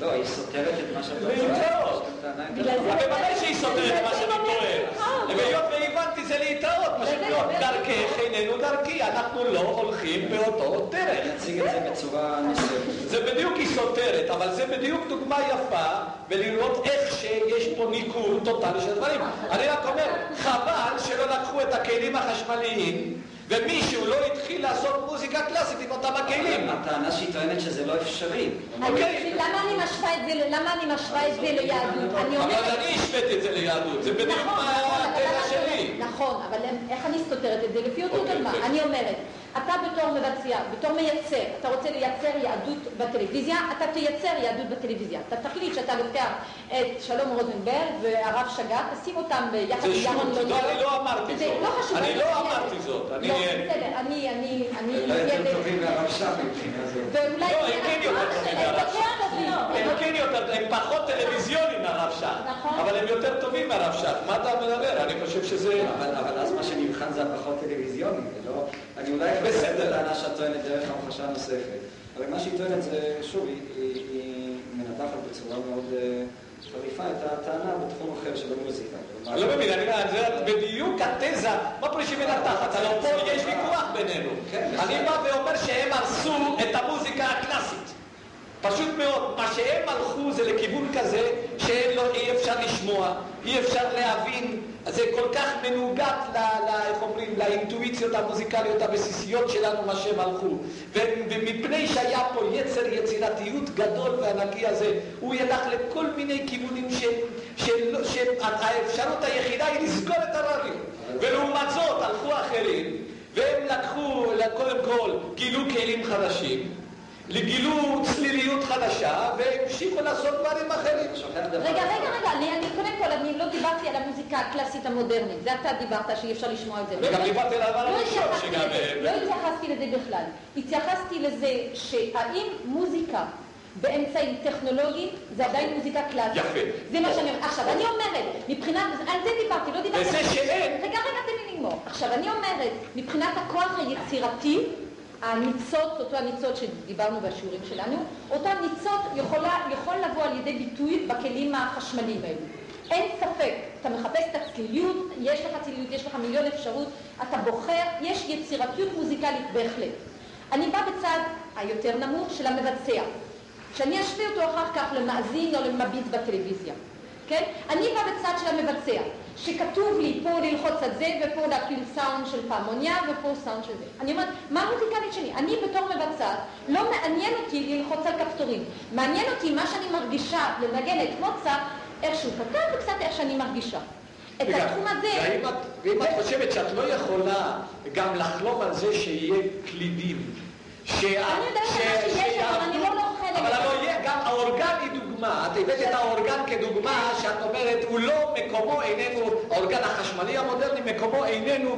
לא, היא סותרת את מה שאתה זה- בוודאי שהיא סותרת את מה שאני טוען. והיות והבנתי זה להתראות, שקוראים דרכך איננו דרכי, אנחנו לא הולכים באותו דרך. נציג את זה בצורה נוספת. זה בדיוק היא סותרת, אבל זה בדיוק דוגמה יפה, ולראות איך שיש פה ניכור טוטאלי של דברים. אני רק אומר, חבל שלא לקחו את הכלים החשמליים, ומישהו לא התחיל לעשות מוזיקה קלאסית עם אותם הכלים. הטענה שהיא טוענת שזה לא אפשרי. אוקיי. למה אני משווה את זה, אני ליהדות? אני אבל אומרת... אני השוויתי את זה ליהדות, זה בדיוק נכון, נכון, אבל הטבע למה אתה שלי. אומר- נכון, אבל איך אני סותרת את זה? לפי אותו אוקיי, דוגמה. אוקיי. אני אומרת, אתה בתור מבצע, בתור מייצר, אתה רוצה לייצר יהדות בטלוויזיה, אתה תייצר יהדות בטלוויזיה. אתה תחליט שאתה לוקח את שלום רוזנברג והרב שג"ת, תשים אותם ביחד זה עם ירון שטות, לונדון. לא, אני לא אמרתי זה זאת. לא חשוב. אני לא. אמרתי זאת. אני- לא, בסדר, אני, אני, אני... ואולי... לא, טובים הם. הם כן יותר, הם פחות טלוויזיונים מהרב שך, נכון. אבל הם יותר טובים מהרב שך. מה אתה מדבר? אני חושב שזה... אבל, אז מה שנבחן זה הפחות טלוויזיוני, ולא... אני אולי בסדר. את הטענה שאת טוענת דרך המחשה נוספת. אבל מה שהיא טוענת זה, שוב, היא, היא, היא מנתחת בצורה מאוד אה, חריפה את הטענה בתחום אחר של המוזיקה. אני לא מבין, אני אומר, זה בדיוק התזה, מה פה שהיא מנתחת? הלוא פה יש ויכוח בינינו. כן, אני. בא ואומר שהם הרסו את המוזיקה הקלאסית. פשוט מאוד, מה שהם הלכו זה לכיוון כזה שאי אפשר לשמוע, אי אפשר להבין, זה כל כך מנוגד, ל, ל, איך אומרים, לאינטואיציות המוזיקליות הבסיסיות שלנו, מה שהם הלכו. ו- ומפני שהיה פה יצר יצירתיות גדול וענקי הזה, הוא ילך לכל מיני כיוונים שהאפשרות היחידה היא לסגור את הרדיו. ולעומת זאת הלכו אחרים, והם לקחו, קודם כל, גילו כלים חדשים. גילו צליליות חדשה והמשיכו לעשות דברים אחרים. רגע. רגע, רגע, אני, קודם כל, אני לא דיברתי על המוזיקה הקלאסית המודרנית, זה אתה דיברת שאי אפשר לשמוע את זה. וגם דיברתי על הדבר לא הראשון, שגם, אה, לא התייחסתי לזה בכלל. התייחסתי לזה שהאם מוזיקה באמצעים טכנולוגיים זה עדיין מוזיקה קלאסית. יפה. זה מה שאני אומרת. עכשיו, אני אומרת, מבחינת, על זה דיברתי, לא דיברתי... וזה שאין- רגע, רגע, תן לי לגמור. עכשיו, אני אומרת, מבחינת הכוח היצירתי, הניצוץ, אותו הניצוץ שדיברנו בשיעורים שלנו, אותו הניצוץ יכולה, יכול לבוא על ידי ביטוי בכלים החשמליים האלו. אין ספק, אתה מחפש את הצליליות, יש לך צליליות, יש לך מיליון אפשרות, אתה בוחר, יש יצירתיות מוזיקלית בהחלט. אני באה בצד היותר נמוך של המבצע, שאני אשווה אותו אחר כך למאזין או למביט בטלוויזיה, כן? אני באה בצד של המבצע, שכתוב לי פה ללחוץ על זה ופה להפעיל סאונד של פעמוניה ופה סאונד של זה. אני אומרת, מה המוזיקלית שלי? אני בתור מבצעת, לא מעניין אותי ללחוץ על כפתורים. מעניין אותי מה שאני מרגישה לנגן את מוצרט, איך שהוא כתב וקצת איך שאני מרגישה. את התחום הזה... את- ואם את חושבת שאת לא יכולה גם לחלום על זה שיהיה קלידים, שה- אני יודעת ש- שיש, אבל אני לא לוחלת. אבל הלוא יהיה גם האורגן היא דוגמה, את הבאת את האורגן כדוגמה שאת אומרת, הוא לא, מקומו איננו, האורגן החשמלי המודרני, מקומו איננו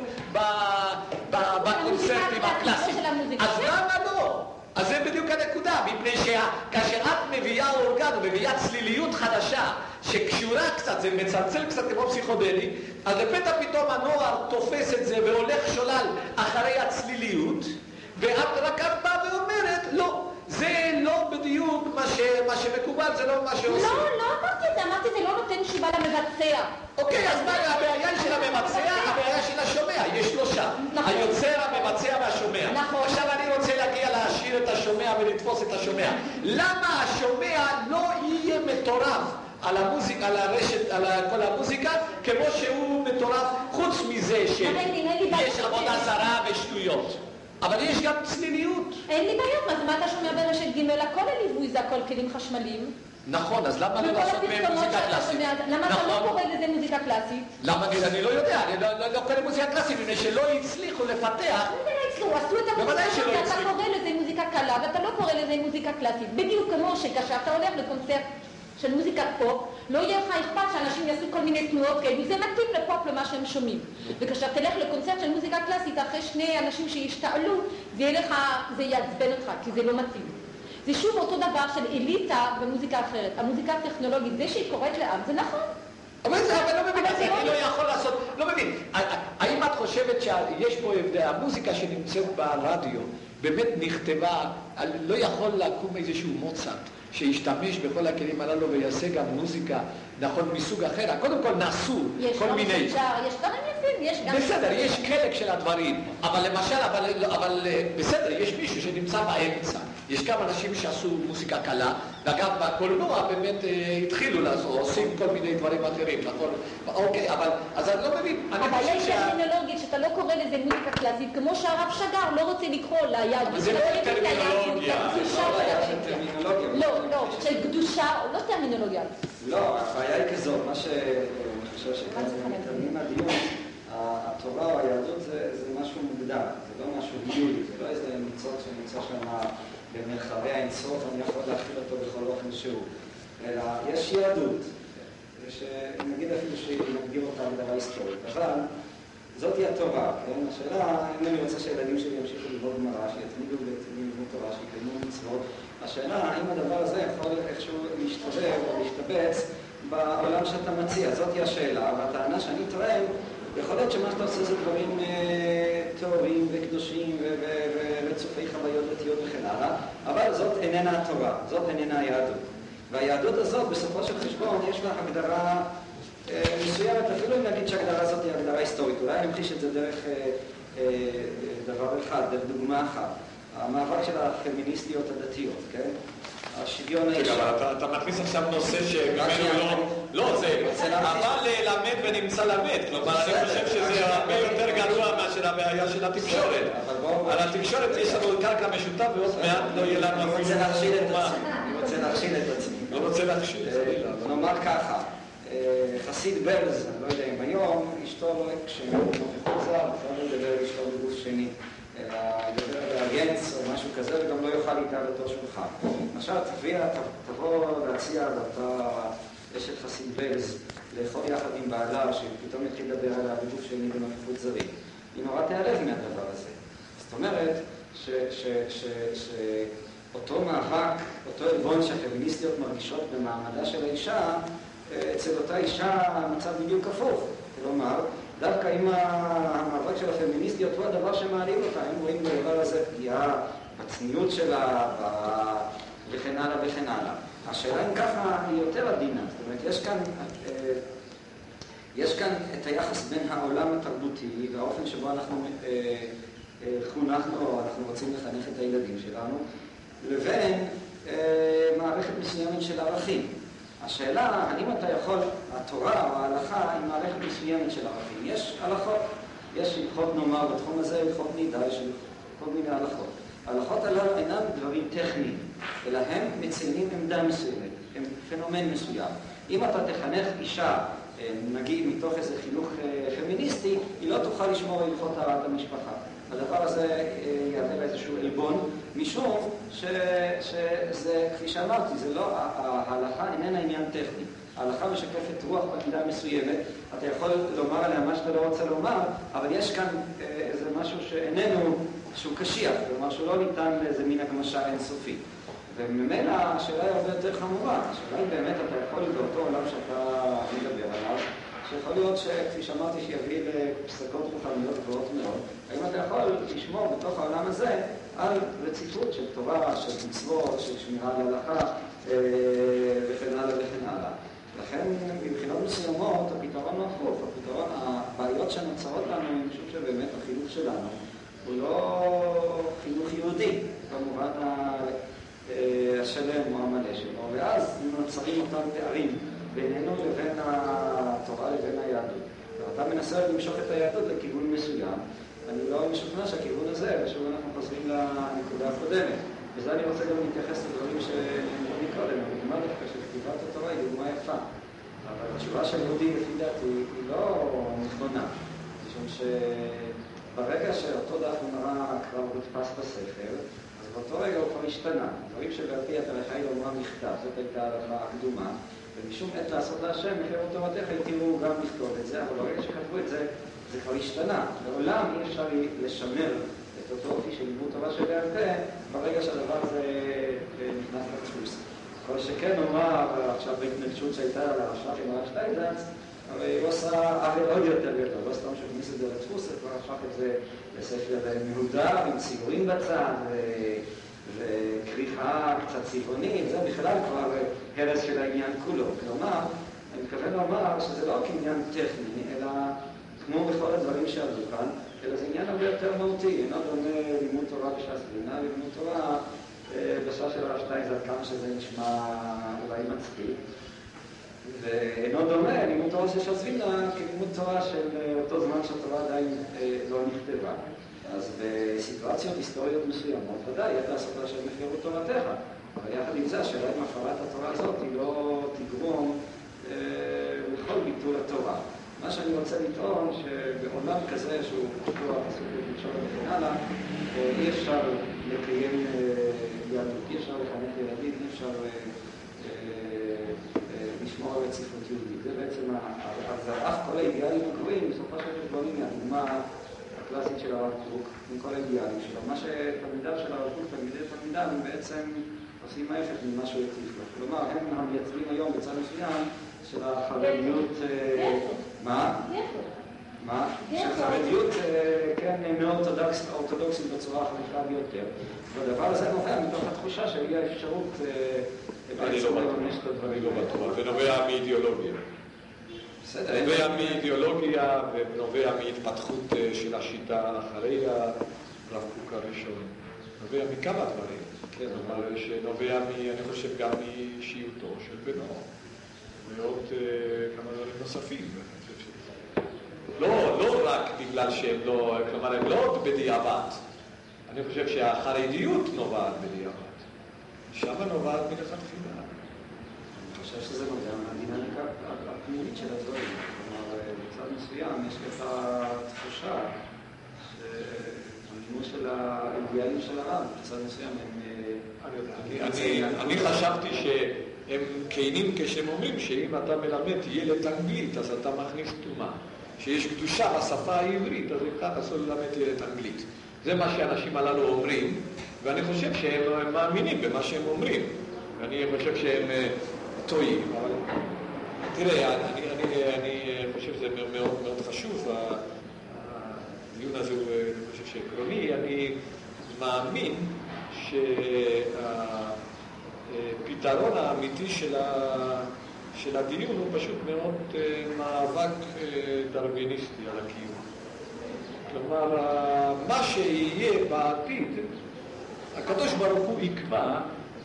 בקונצרטים הקלאסיים. אז למה לא? אז זה בדיוק הנקודה, מפני שכאשר את מביאה אורגן ומביאה צליליות חדשה שקשורה קצת, זה מצלצל קצת כמו פסיכודלי, אז לפתע פתאום הנוער תופס את זה והולך שולל אחרי הצליליות, ואת רק את באה ואומרת, לא, זה לא בדיוק מה, ש, מה שמקובל, זה לא מה שעושים. לא, לא אמרתי את זה, אמרתי זה לא נותן תשובה למבצע. אוקיי, אז מה הבעיה של המבצע, הבעיה של השומע, יש שלושה. נכון. היוצר, המבצע והשומע. נכון. עכשיו אני רוצה להגיע להשאיר את השומע ולתפוס את השומע. למה השומע לא יהיה מטורף על המוזיקה, על הרשת, על כל המוזיקה, כמו שהוא מטורף, חוץ מזה. שיש עבודה זרה ושטויות. אבל יש גם צליליות. אין לי בעיות, מה, אז מה אתה שומע ברשת ג' הכל הליווי זה הכל כלים חשמליים. נכון, אז למה לא לעשות מהם מוזיקה קלאסית? למה אתה לא נכון. קורא לזה מוזיקה קלאסית? למה אני לא יודע, אני לא- לא לא קורא מוזיקה קלאסית, מפני שלא הצליחו לפתח. לא? עשו את המוזיקה, הצליחו. קורא לזה מוזיקה קלה, ואתה לא קורא לזה מוזיקה קלאסית. בדיוק כמו שכאשר אתה הולך לקונצרט של מוזיקת פופ, לא יהיה לך אכפת שאנשים יעשו כל מיני תנועות כאלו, זה מתאים לפופ למה שהם שומעים. וכאשר תלך לקונצרט של מוזיקה קלאסית, אחרי שני אנשים שישתעלו, זה יהיה לך, זה יעצבן אותך, כי זה לא מתאים. זה שוב אותו דבר של אליטה במוזיקה אחרת. המוזיקה הטכנולוגית, זה שהיא קוראת לעם, זה נכון. אבל זה, אבל לא מבין, אני לא- לא יכול לעשות, לא מבין. האם את חושבת שיש פה הבדל, המוזיקה שנמצאת ברדיו באמת נכתבה, לא יכול לקום איזשהו מוצרט שישתמש בכל הכלים הללו ויעשה גם מוזיקה, נכון, מסוג אחר. קודם כל נעשו כל גם מיני... יש דברים יפים, יש גם... בסדר, יש חלק של הדברים, אבל למשל, אבל, אבל אה, בסדר, יש מישהו שנמצא באמצע. יש כמה אנשים שעשו מוזיקה קלה, ואגב, בקולנוע באמת אה, התחילו לעשות, עושים כל מיני דברים אחרים, נכון? אוקיי, אבל, אז אני לא מבין. חושב שה... טרמינולוגית, שאתה לא קורא לזה מוזיקה קלאסית, כמו שהרב שגר לא רוצה לקרוא ליהדות אבל זה לא היהדות, טרמינולוגיה, זה לא בעיה של של טרמינולוגיה. לא, לא, של קדושה, לא טרמינולוגיה. לא, הבעיה היא כזאת, מה שאני חושב שכאן זה מתעלמים מהדיון, התורה או היהדות זה, זה משהו מוגדר, זה לא משהו גילוי, זה לא איזה ניצוץ שנמצא שם במרחבי האינסוף, אני יכול להכיל אותו בכל אופן שהוא, אלא יש יהדות, שנגיד אפילו שנגדיר אותה בדבר היסטורית, אבל זאת היא התורה, כן? השאלה, אם אני רוצה שהילדים שלי ימשיכו ללמוד גמרא, שיתמידו בלימוד תורה, שיקיימו מצוות, השאלה האם הדבר הזה יכול איכשהו להשתלב או להשתבץ בעולם שאתה מציע, זאת היא השאלה, והטענה שאני טוען, יכול להיות שמה שאתה עושה זה דברים אה, טהורים וקדושים ו- ו- ורצופי חוויות דתיות וכן הלאה, אבל זאת איננה התורה, זאת איננה היהדות. והיהדות הזאת, בסופו של חשבון, יש לה הגדרה אה, מסוימת, אפילו אם נגיד שההגדרה הזאת היא הגדרה היסטורית, אולי אני אמחיש את זה דרך אה, אה, דבר אחד, דרך דוגמה אחת. המאבק של הפמיניסטיות הדתיות, כן? השוויון האישי. אבל אתה- מכניס עכשיו נושא שממנו לא... לא, זה... אבל ללמד ונמצא למד. כלומר, אני חושב שזה. הרבה יותר גרוע מאשר הבעיה של התקשורת. על התקשורת יש לנו קרקע משותף ועוד מעט לא יהיה לנו אני רוצה להכשיל את. עצמי, אני רוצה להכשיל את עצמי. לא רוצה להכשיל. אה, נאמר ככה, אה, חסיד ברז, אני לא יודע אם היום, אשתו, כשנוכחות זר, אפשר לא לדבר על אשתו בגוף שני, אלא הגנץ או משהו כזה, וגם לא יאכל איתה בתור שולחן. עכשיו תביע, תבוא להציע לאותה אשת חסיד ברז, לאכול יחד עם בעלה, שפתאום יתחיל לדבר עליה בגוף שני בנוכחות זרים. היא נורא תיעלב מהדבר הזה. זאת אומרת, שאותו מאבק, אותו עלבון שהפמיניסטיות מרגישות במעמדה של האישה, אה, אצל אותה אישה המצב בדיוק הפוך. כלומר, דווקא אם המאבק של הפמיניסטיות הוא הדבר שמעליב אותה, הם רואים בדבר הזה פגיעה בצניעות שלה, וכן הלאה וכן הלאה. השאלה אם ככה היא יותר עדינה, זאת אומרת, יש כאן... אה, יש כאן את היחס בין העולם התרבותי והאופן שבו אנחנו אה, אה, חונכנו או אנחנו רוצים לחנך את הילדים שלנו, לבין מערכת מסוימת של ערכים. השאלה, האם אתה יכול, התורה או ההלכה היא מערכת מסוימת של ערכים. יש הלכות, יש הלכות נאמר בתחום הזה, הלכות נידה, יש כל מיני הלכות. ההלכות הללו אינם דברים טכניים, אלא הם מציינים עמדה מסוימת, הם פנומן מסוים. אם אתה תחנך אישה אה, נגיד מתוך איזה חינוך אה, פמיניסטי, היא לא תוכל לשמור הלכות טהרת המשפחה. הדבר הזה אה, יהווה לה איזשהו עלבון, משום ש, שזה, כפי שאמרתי, זה לא, ההלכה איננה עניין טכני. ההלכה משקפת רוח בעמדה מסוימת, אתה יכול לומר עליה מה שאתה לא רוצה לומר, אבל יש כאן אה, איזה משהו שאיננו, שהוא קשיח, כלומר שהוא לא ניתן לאיזה מין הגמשה אינסופית. וממילא השאלה היא הרבה יותר חמורה. השאלה היא באמת, אתה יכול באותו עולם שאתה מדבר עליו, שיכול להיות שכפי שאמרתי, שיביא לפסקות רוחניות גבוהות מאוד, האם אתה יכול לשמור בתוך העולם הזה על רציפות של תורה, של מצוות, של שמירה על הלכה, אה, וכן הלאה וכן הלאה. לכן, מבחינות מסוימות, הפתרון הוא הפוך. הפתרון, הבעיות שנוצרות לנו, אני חושב שבאמת החינוך שלנו הוא לא חינוך יהודי, במובן ה... השלם או המלא שלו, ואז נוצרים אותם פערים בינינו לבין התורה לבין היהדות. ואתה מנסה למשוך את היהדות לכיוון מסוים, אני לא משוכנע שהכיוון הזה, ושוב אנחנו חוזרים לנקודה הקודמת, וזה אני רוצה גם להתייחס לדברים שנאמרו מקודם, הדוגמה דווקא של כתיבת התורה היא דוגמה יפה. אבל התשובה של יהודי, לפי דעתי, היא לא נכונה. משום שברגע שאותו דף גמרא כבר מודפס בספר, אז באותו רגע הוא כבר השתנה. דברים שבעל פי התרחי אומרם נכתב, זאת הייתה ההלכה הקדומה. ומשום עת לעשות להשם, מפרו תורתך, התירו גם לכתוב את זה, אבל ברגע שכתבו את זה, זה כבר השתנה. לעולם אי אפשר לשמר את אותו אופי של לימוד תורה שבעל פה, ברגע שהדבר הזה נכנס לדפוס. כל שכן נאמר, עכשיו בהתנגשות שהייתה על הרש"ך עם הרב שטייזנץ, הרי הוא עשה עוול עוד יותר גדול, לא סתם שהכניס את זה לדפוס, הוא כבר הפך את זה לספר מהודר, עם ציורים בצד, וכריכה קצת צבעונית, זה בכלל כבר הרס של העניין כולו. כלומר, אני מתכוון לומר שזה לא רק עניין טכני, אלא כמו בכל הדברים שעלו כאן, אלא זה עניין הרבה יותר מהותי, אינו דומה לימוד תורה בש"ס בינה לימוד תורה בשעה של הרב שטיינזר, כמה שזה נשמע אולי מצחיק. ואינו דומה לימוד תורה של ש"ס וינה כלימוד תורה של אותו זמן שהתורה עדיין לא נכתבה. אז בסיטואציות היסטוריות מסוימות, ודאי, איך לעשות להשם מפירות תורתך. אבל יחד עם זה, השאלה אם הפרת התורה הזאת היא לא תגרום לכל ביטול התורה. מה שאני רוצה לטעון, שבעולם כזה שהוא פתוח, עסוק בתקשורת וכן הלאה, אי אפשר לקיים יהדות, אי אפשר לחנך ילדים, אי אפשר לשמור על רציפות יהודית. זה בעצם, אז אף כל האידיאלים הגבוהים, בסופו של חשבון היא הדוגמה הקלאסית של הרב קוק, עם כל האידיאלים שלו. מה שתלמידיו של הרב קוק, תלמידי תלמידיו, הם בעצם עושים ההפך ממה שהוא הציף לו. כלומר, הם המייצגים היום בצד מסוים של החרדיות... מה? מה? של חרדיות, כן, מאוד אורתודוקסית בצורה החריפה ביותר. והדבר הזה נובע מתוך התחושה אי האפשרות בעצם לממש את הדברים. אני לא בטוח, זה נובע מאידיאולוגיה. בסדר. נובע מאידיאולוגיה ונובע מהתפתחות של השיטה אחרי הרב קוק הראשון. נובע מכמה דברים. כן, כלומר, שנובע, אני חושב, גם מאישיותו של בנו. ועוד כמה דברים נוספים. לא, לא רק בגלל שהם לא, כלומר, הם לא בדיעבד. אני חושב שהחרדיות נובעת בדיעבד. שמה נובעת מלכתחילה. אני חושב שזה נובע מהדינמיקה הפנימית של הדברים. כלומר, בצד מסוים יש לך תחושה שהמימוש של האידיאלים של הרב, בצד מסוים הם... אני חשבתי שהם כנים כשהם אומרים שאם אתה מלמד ילד אנגלית, אז אתה מכניס טומאה. שיש קדושה בשפה העברית, אז לכך אסור ללמד ילד אנגלית. זה מה שהאנשים הללו אומרים, ואני חושב שהם מאמינים במה שהם אומרים. ואני חושב שהם טועים, אבל תראה, אני, אני, אני חושב שזה מאוד מאוד חשוב, הדיון הזה הוא, אני חושב שעקרוני, אני מאמין שהפתרון האמיתי של, ה, של הדיון הוא פשוט מאוד מאבק דרוויניסטי על הקיום. כלומר, מה שיהיה בעתיד, הקדוש ברוך הוא יקבע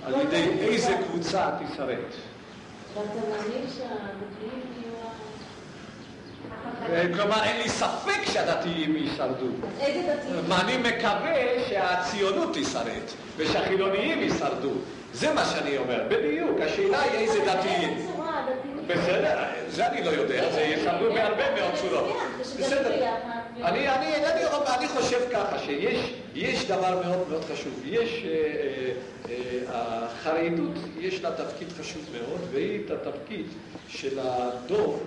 על ידי איזה קבוצה תשרת. יהיו... כלומר, אין לי ספק שהדתיים ישרדו. איזה דתיים? אני מקווה שהציונות תשרד ושהחילוניים ישרדו. זה מה שאני אומר, בדיוק. השאלה היא איזה דתיים. בסדר, זה אני לא יודע, זה ישרדו בהרבה מאוד צורות. בסדר. אני, אני, אני, אני חושב ככה, שיש דבר מאוד מאוד חשוב. יש, אה, אה, החרדות, יש לה תפקיד חשוב מאוד, והיא את התפקיד של הדוב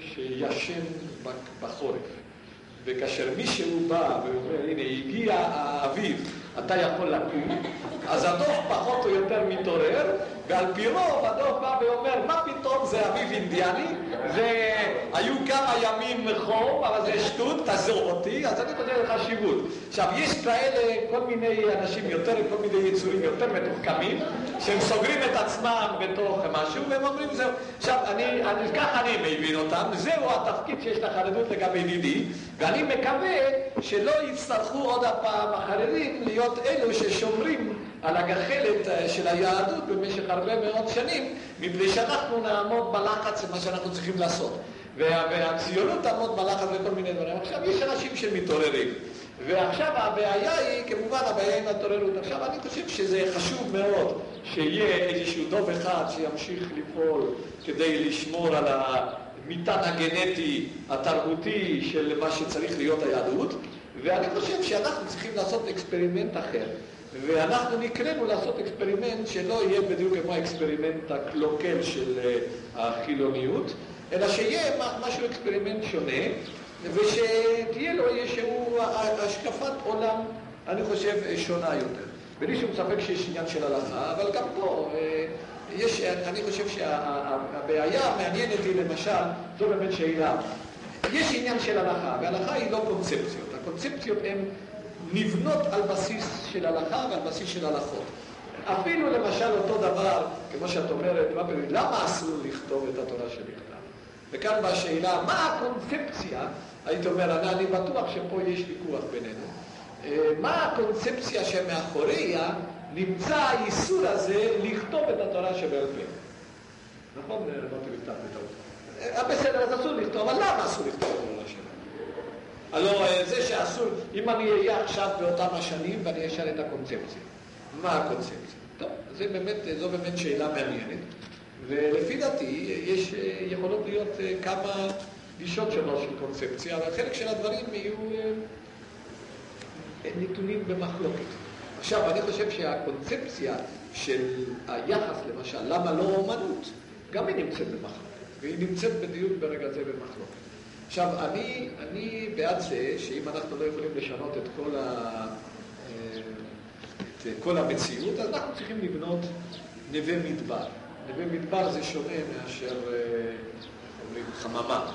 שישן בחורף. וכאשר מישהו בא ואומר, הנה, הגיע האביב, אתה יכול לקום, אז הדוב פחות או יותר מתעורר, ועל פי רוב הדוב בא ואומר, מה פתאום זה אביב אינדיאני, והיו כמה ימים חום, אבל זה שטות, תעזור אותי, אז אני חושב על חשיבות. עכשיו, יש כאלה, כל מיני אנשים יותר, כל מיני יצורים יותר מתוחכמים, שהם סוגרים את עצמם בתוך משהו, והם אומרים זהו. עכשיו, אני, אני, ככה אני מבין אותם, זהו התפקיד שיש לחרדות לגבי דידי, ואני מקווה שלא יצטרכו עוד הפעם החרדים להיות אלו ששומרים על הגחלת של היהדות במשך הרבה מאוד שנים, מפני שאנחנו נעמוד בלחץ למה שאנחנו צריכים לעשות. וה, והציונות תעמוד בלחץ וכל מיני דברים. עכשיו, יש אנשים שמתעוררים. ועכשיו הבעיה היא, כמובן הבעיה עם התעוררות. עכשיו אני חושב שזה חשוב מאוד שיהיה איזשהו דוב אחד שימשיך לפעול כדי לשמור על המטען הגנטי התרבותי של מה שצריך להיות היהדות, ואני חושב שאנחנו צריכים לעשות אקספרימנט אחר. ואנחנו נקראנו לעשות אקספרימנט שלא יהיה בדיוק כמו האקספרימנט הקלוקל של אה, החילוניות, אלא שיהיה משהו אקספרימנט שונה, ושתהיה לו איזושהי השקפת עולם, אני חושב, שונה יותר. בלי שום ספק שיש עניין של הלכה, אבל גם פה אה, יש, אני חושב שהבעיה המעניינת היא למשל, זו באמת שאלה. יש עניין של הלכה, והלכה היא לא קונספציות. הקונספציות הן נבנות על בסיס של הלכה ועל בסיס של הלכות. אפילו למשל אותו דבר, כמו שאת אומרת, למה אסור לכתוב את התורה שבכתב? וכאן באה השאלה, מה הקונספציה? הייתי אומר, אני, אני בטוח שפה יש ויכוח בינינו. אה, מה הקונספציה שמאחוריה נמצא האיסור הזה לכתוב את התורה שבעל פה? נכון? אמרתי בטח בטעות. בסדר, אז אסור לכתוב, אבל למה אסור לכתוב את התורה שבעל פה? הלוא אה, זה שאסור, אם אני אהיה עכשיו באותם השנים ואני אשאל את הקונספציה. מה הקונספציה? טוב, זה באמת, זו באמת שאלה מעניינת. ולפי דעתי, יש, יכולות להיות כמה גישות שונות של קונספציה, אבל חלק של הדברים יהיו נתונים במחלוקת. עכשיו, אני חושב שהקונספציה של היחס, למשל, למה לא אומנות, גם היא נמצאת במחלוקת, והיא נמצאת בדיון ברגע זה במחלוקת. עכשיו, אני, אני בעד זה שאם אנחנו לא יכולים לשנות את כל, ה, אה, את כל המציאות, אז אנחנו צריכים לבנות נווה מדבר. נווה מדבר זה שונה מאשר, אה, אומרים, חממה.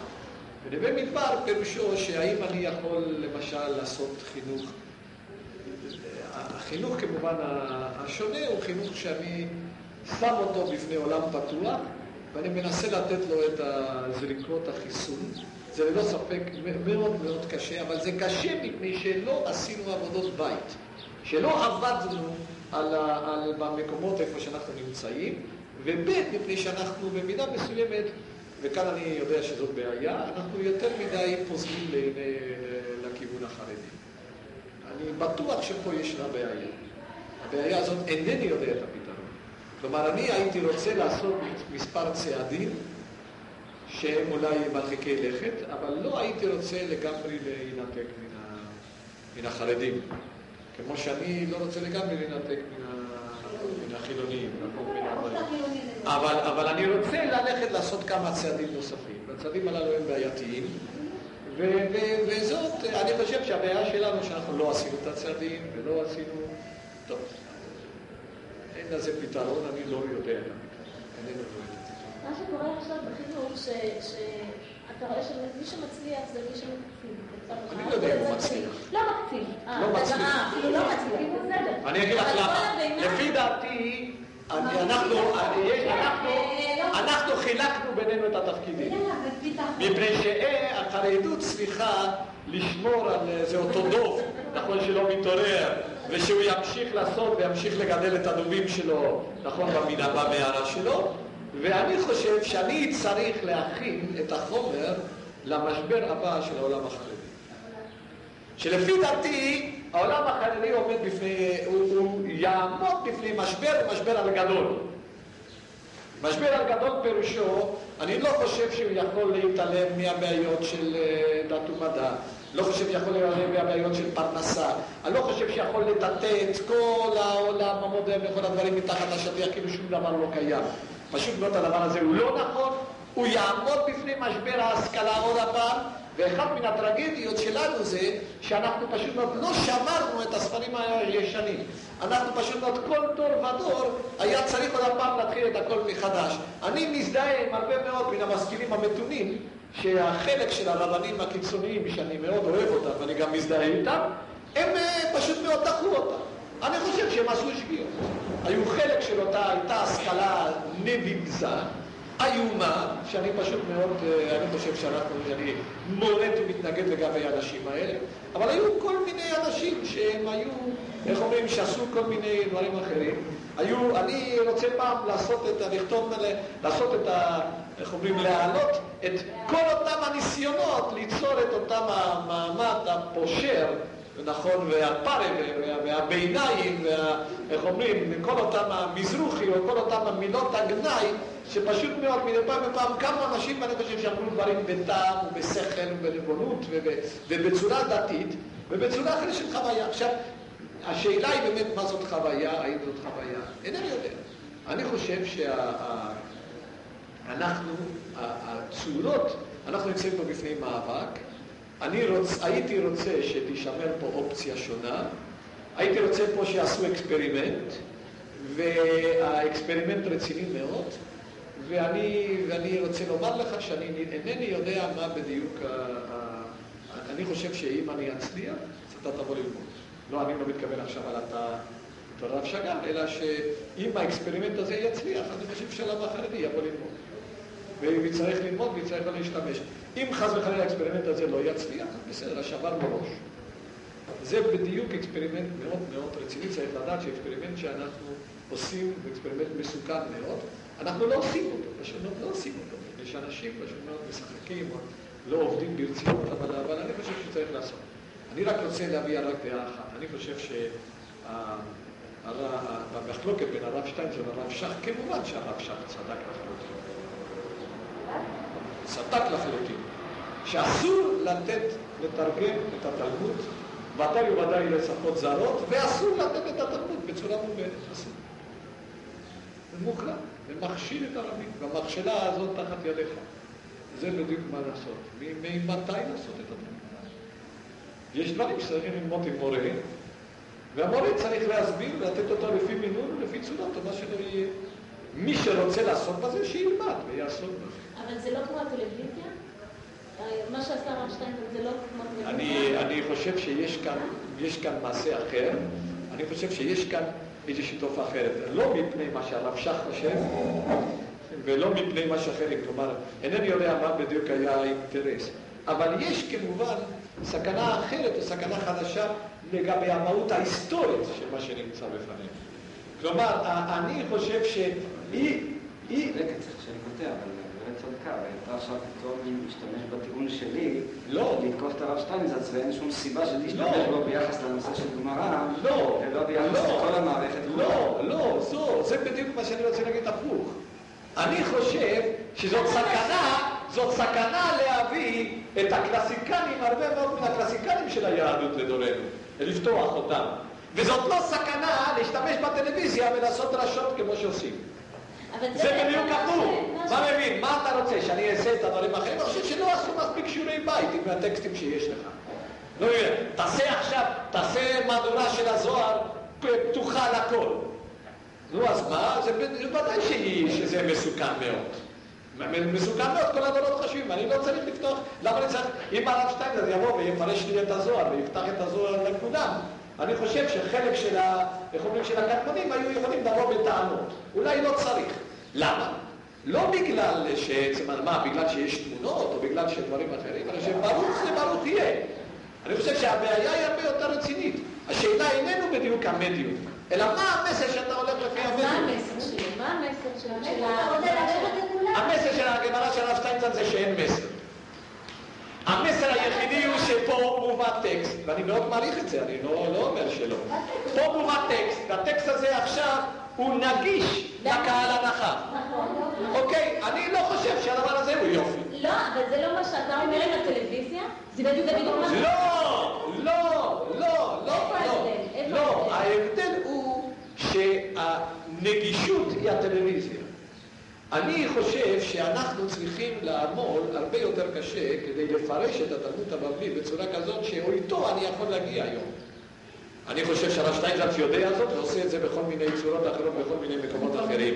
ונווה מדבר פירושו שהאם אני יכול למשל לעשות חינוך החינוך כמובן השונה הוא חינוך שאני שם אותו בפני עולם פתוח ואני מנסה לתת לו את הזריקות החיסון. זה ללא ספק מאוד מאוד קשה, אבל זה קשה מפני שלא עשינו עבודות בית, שלא עבדנו על, ה, על, במקומות איפה שאנחנו נמצאים, וב' מפני שאנחנו במידה מסוימת, וכאן אני יודע שזאת בעיה, אנחנו יותר מדי פוזלים לכיוון החרדי. אני בטוח שפה ישנה בעיה. הבעיה הזאת אינני יודע את הפתרון. כלומר, אני הייתי רוצה לעשות מספר צעדים שהם אולי מרחיקי לכת, אבל לא הייתי רוצה לגמרי להינתק מן, ה... מן החרדים. כמו שאני לא רוצה לגמרי להינתק מן, ה... מן החילונים, אבל, אבל אני רוצה ללכת לעשות כמה צעדים נוספים. הצעדים הללו הם בעייתיים. וזאת, אני חושב שהבעיה שלנו שאנחנו לא עשינו את הצעדים ולא עשינו... טוב, אין לזה פתרון, אני לא יודע. איננו רואה את זה. מה שקורה עכשיו בחינוך, שאתה רואה שמי שמצליח זה מי שמקציב. אני לא יודע אם הוא מצליח. לא מקציב. לא מצליח. אה, אפילו לא מצליח, בסדר. אני אגיד לך למה. לפי דעתי... אנחנו, אנחנו חילקנו בינינו את התפקידים. מפני שהחרדות צריכה לשמור על איזה אותו דוב, נכון שלא מתעורר, ושהוא ימשיך לעשות וימשיך לגדל את הדובים שלו, נכון, במערה שלו, ואני חושב שאני צריך להכין את החומר למשבר הבא של העולם החרדי. שלפי דעתי העולם החרדי עומד בפני, הוא, הוא יעמוד בפני משבר, משבר על גדול. משבר על גדול פירושו, אני לא חושב שהוא יכול להתעלם מהבעיות של אה, דת ומדע, לא חושב שיכול להתעלם מהבעיות של פרנסה, אני לא חושב שיכול לטאטא את כל העולם המודרני וכל הדברים מתחת לשטיח כאילו שום דבר לא קיים. פשוט מאוד הדבר הזה הוא לא נכון, הוא יעמוד בפני משבר ההשכלה עוד הפעם, ואחת מן הטרגדיות שלנו זה שאנחנו פשוט מאוד לא שמרנו את הספרים הישנים. אנחנו פשוט מאוד כל דור ודור היה צריך עוד הפעם להתחיל את הכל מחדש. אני מזדהה עם הרבה מאוד מן המשכילים המתונים שהחלק של הרבנים הקיצוניים שאני מאוד אוהב אותם ואני גם מזדהה איתם הם אה, פשוט מאוד דחו אותם. אני חושב שהם עשו שגיאות. היו חלק של אותה, הייתה השכלה נביזה איומה, שאני פשוט מאוד, אה, אני חושב שאנחנו, אני מורד ומתנגד לגבי האנשים האלה, אבל היו כל מיני אנשים שהם היו, איך אומרים, שעשו כל מיני דברים אחרים. היו, אני רוצה פעם לעשות את, ה... לכתוב, לעשות את ה... איך אומרים, להעלות את כל אותם הניסיונות ליצור את אותם המעמד הפושר נכון, והפרה, וה- והביניים, וה- איך אומרים, כל אותם המזרוחי, או כל אותם המילות הגנאי, שפשוט מאוד מדי פעם בפעם קמו אנשים, ואני חושב שאמרו דברים בטעם ובשכל ובנבונות וב- ובצורה דתית, ובצורה אחרת של חוויה. עכשיו, השאלה היא באמת מה זאת חוויה, האם זאת חוויה, אינני יודע. אני חושב שאנחנו, הצורות, אנחנו נמצאים פה בפני מאבק. אני רוצ, הייתי רוצה שתישמר פה אופציה שונה. הייתי רוצה פה שיעשו אקספרימנט, והאקספרימנט רציני מאוד, ואני, ואני רוצה לומר לך שאני אינני יודע מה בדיוק, ה, ה, אני חושב שאם אני אצליח, אז אתה תבוא ללמוד. לא, אני לא מתכוון עכשיו על אתה בתור רב שג"ר, אלא שאם האקספרימנט הזה יצליח, אני חושב שהלב החרדי יבוא ללמוד. ואם יצטרך ללמוד, ויצטרך לא להשתמש. אם חס וחלילה האקספרימנט הזה לא יצליח, אז בסדר, שבר בראש. זה בדיוק אקספרימנט מאוד מאוד רציני, צריך לדעת שאקספרימנט שאנחנו עושים הוא אקספרימנט מסוכן מאוד. אנחנו לא עושים אותו, פשוט מאוד לא עושים אותו. יש אנשים פשוט מאוד משחקים, לא עובדים ברצינות, אבל, אבל אני חושב שצריך לעשות. אני רק רוצה להביע רק דעה אחת. אני חושב שהמחלוקת בין הרב שטיינזר לרב שך, כמובן שהרב שך צדק לחלוטין. צדק לחלוטין. שאסור לתת, לתרגם את התלמוד, ודאי וודאי לשפות זרות, ואסור לתת את התלמוד בצורה מובנת. אסור. זה מוחלט, ומכשיל את הרבים, והמכשלה הזאת תחת ידיך. זה בדיוק מה לעשות. ממתי לעשות את הדברים? יש דברים שצריכים ללמוד עם מורה, והמורה צריך להסביר ולתת אותו לפי מינון ולפי צורות, או מה שלא יהיה. מי שרוצה לעשות בזה, שילמד ויעסוק בזה. אבל זה לא כמו הטלוויזיה? מה שעשה הרב שטיינברג זה לא כמו אני? אני חושב שיש כאן, יש כאן מעשה אחר, אני חושב שיש כאן איזושהי תופעה אחרת. לא מפני מה שהרב שך חושב, ולא מפני מה שאחרים. כלומר, אינני יודע מה בדיוק היה האינטרס. אבל יש כמובן סכנה אחרת או סכנה חדשה לגבי המהות ההיסטורית של מה שנמצא בפנינו. כלומר, אני חושב שהיא... היא... צודקת, צריך שאני קוטע, אבל צדקה, ואתה עכשיו פתאום משתמש בטיעון שלי, לא. לתקוף את הרב שטיינזרץ, ואין שום סיבה שתשתמש לא. בו ביחס לנושא של גמרא, לא, ולא ביחס לא, לכל המערכת. לא, לא, זה בדיוק מה שאני רוצה להגיד הפוך. אני חושב שזאת סכנה, זאת סכנה להביא את הקלסיקנים, הרבה מאוד מן הקלסיקנים של היהדות לדורנו, ולפתוח אותם. וזאת לא סכנה להשתמש בטלוויזיה ולעשות דרשות כמו שעושים. זה בדיוק הפוך. מה מבין? מה אתה רוצה, שאני אעשה את הדברים האחרים? אני חושב שלא עשו מספיק שיעורי בית עם הטקסטים שיש לך. לא מבין, תעשה עכשיו, תעשה מהדורה של הזוהר פתוחה לכל. נו, אז מה? זה בוודאי שזה מסוכן מאוד. מסוכן מאוד, כל הדורות חשובים, אני לא צריך לפתוח, למה אני צריך, אם הרב שטיינזר יבוא ויפרש לי את הזוהר ויפתח את הזוהר לכולם, אני חושב שחלק של ה... איך אומרים, של הקדמונים היו יכולים לבוא בטענות. אולי לא צריך. למה? לא בגלל שעצם, מה, בגלל שיש תמונות או בגלל שדברים אחרים, אלא שברוך זה ברוך יהיה. אני חושב שהבעיה היא הרבה יותר רצינית. השאלה איננו בדיוק המדיום, אלא מה המסר שאתה הולך לפי אז מה המדיום. המסר? מה המסר? של אתה רוצה ה- לערב את כולם? המסר של הגמרא של הרב שטיינזן זה שאין מסר. המסר היחידי הוא שפה מובא טקסט, ואני מאוד מעריך את זה, אני לא, לא אומר שלא. פה מובא טקסט, והטקסט הזה עכשיו הוא נגיש לקהל הרחב. נכון. אוקיי, אני לא חושב שהדבר הזה הוא יופי. לא, אבל זה לא מה שאתה אומר עם הטלוויזיה? זה בדיוק בדיוק מה. לא, לא, לא, לא, איפה לא. ההבדל? לא, ההבדל? הוא שהנגישות היא הטלוויזיה. אני חושב שאנחנו צריכים לעמול הרבה יותר קשה כדי לפרש את התלמוד הבבלי בצורה כזאת שאיתו אני יכול להגיע היום. אני חושב שהרב שטיינזרץ יודע זאת ועושה את זה בכל מיני צורות אחרות, בכל מיני מקומות אחרים.